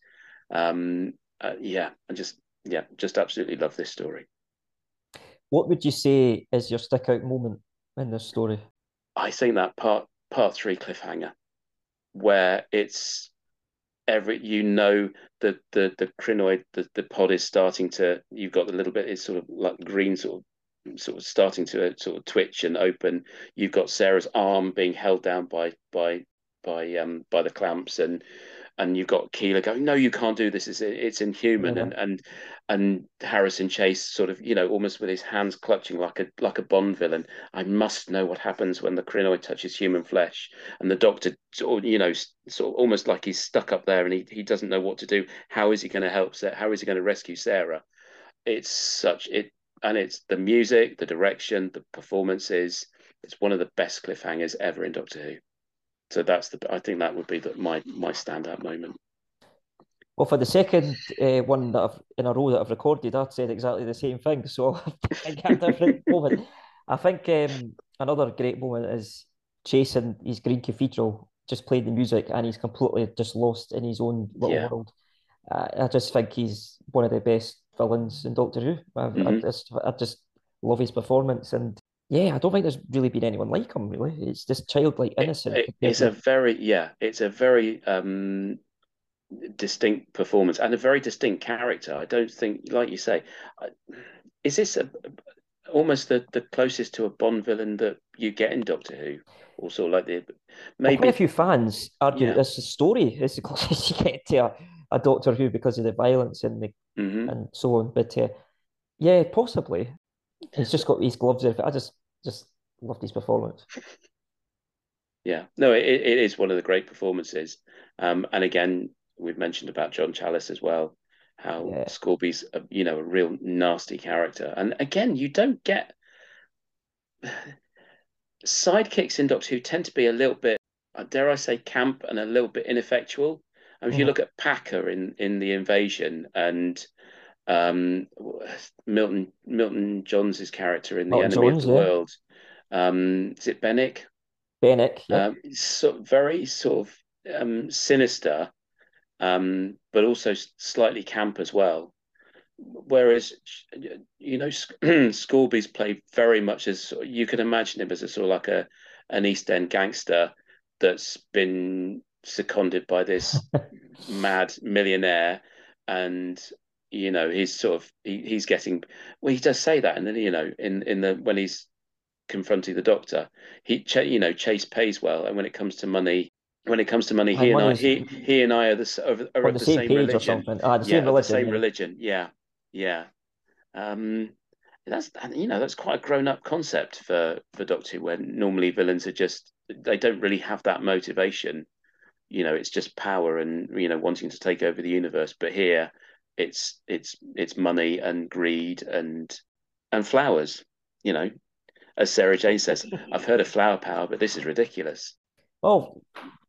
Um, uh, yeah, and just yeah, just absolutely love this story. What would you say is your stick out moment in this story? I think that part part three cliffhanger where it's every you know the the the Krynoid the, the pod is starting to you've got the little bit it's sort of like green sort of sort of starting to uh, sort of twitch and open. You've got Sarah's arm being held down by by by um by the clamps and and you've got Keeler going, no, you can't do this. It's it's inhuman. And and and Harrison Chase sort of, you know, almost with his hands clutching like a like a Bond villain. I must know what happens when the Krynoid touches human flesh. And the doctor, you know, sort of almost like he's stuck up there and he he doesn't know what to do. How is he going to help? Sarah? How is he going to rescue Sarah? It's such it, and it's the music, the direction, the performances. It's one of the best cliffhangers ever in Doctor Who so that's the I think that would be the, my my standout moment. Well, for the second uh, one that I've in a row that I've recorded, I've said exactly the same thing. So I a different moment. I think um, another great moment is chasing his Green Cathedral, just playing the music, and he's completely just lost in his own little yeah. world. Uh, I just think he's one of the best villains in Doctor Who. I, mm-hmm. I, just, I just love his performance, and yeah, I don't think there's really been anyone like him. Really, it's just childlike innocent. It, it, it's a very yeah, it's a very um, distinct performance and a very distinct character. I don't think, like you say, is this a almost the, the closest to a Bond villain that you get in Doctor Who, Also, like the Well, maybe quite a few fans argue Yeah. that this story is the closest you get to a, a Doctor Who because of the violence and the Mhm. and so on. But uh, yeah, possibly. He's just got these gloves. I just just loved his performance. Yeah, no, it, it is one of the great performances. Um, and again, we've mentioned about John Challis as well, how Yeah. Scorby's, a, you know, a real nasty character. And again, you don't get sidekicks in Doctor Who tend to be a little bit, uh, dare I say, camp and a little bit ineffectual. And if you Mhm. look at Packer in in the Invasion and um, Milton Milton Johns' character in The Milton Enemy Jones, of the yeah. World, um, is it Benik? Benik, yeah. Um, so very sort of um, sinister, um, but also slightly camp as well. Whereas, you know, Sc- Scorby's played very much as you can imagine him as a sort of like a an East End gangster that's been seconded by this mad millionaire, and you know he's sort of he, he's getting well he does say that and then you know in in the when he's confronting the doctor he ch- you know chase pays well and when it comes to money when it comes to money he And and I he he and I are the are, are the the same page or religion something. Ah, the yeah same of the religion. same yeah. religion yeah yeah um that's you know that's quite a grown up concept for for Doctor Who when normally villains are just they don't really have that motivation you know it's just power and you know wanting to take over the universe but here it's it's it's money and greed and and flowers you know as Sarah Jane says I've heard of flower power but this is ridiculous Well,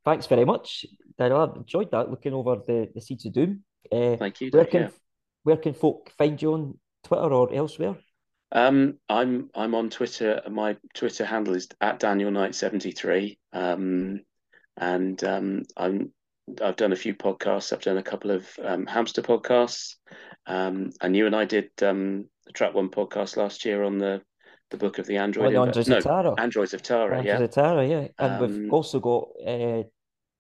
thanks very much, Daniel. I've enjoyed that looking over the, the Seeds of Doom. Uh, thank you where can yeah. where can folk find you on Twitter or elsewhere? Um, I'm I'm on Twitter. My Twitter handle is at Daniel Knight seventy three. Um, and um, I'm I've done a few podcasts. I've done a couple of um, hamster podcasts. Um, and you and I did um, the Track One podcast last year on the the book of the Android. Inve- Androids no, of Tara. Androids of Tara. Androids Yeah, of Tara, yeah. And we've Um, also got uh,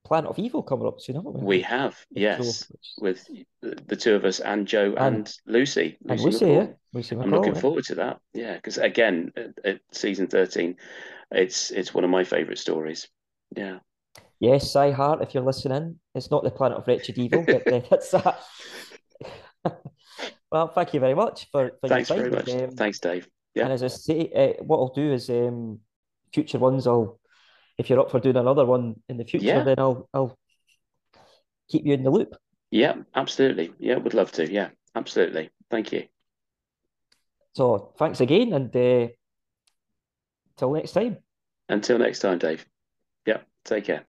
Planet of Evil coming up soon, haven't we? we have. Yes, which- with the, two of us and Joe and, And- Lucy. and Lucy Lucy, yeah. McCall. Lucy I'm looking yeah. forward to that. Yeah, because again, at, at season thirteen, it's it's one of my favourite stories. Yeah. Yes, Si Hart, if you're listening, it's not the Planet of Wretched Evil, but uh, that's that. well, thank you very much for, for Thanks your very time. much. um, Thanks, Dave. Yeah. And as I say, uh, what I'll do is um, future ones, I'll if you're up for doing another one in the future, Yeah. then I'll I'll keep you in the loop. Yeah, absolutely. Yeah, would love to. Yeah, absolutely. Thank you. So thanks again, and uh, till next time. Until next time, Dave. Yeah, take care.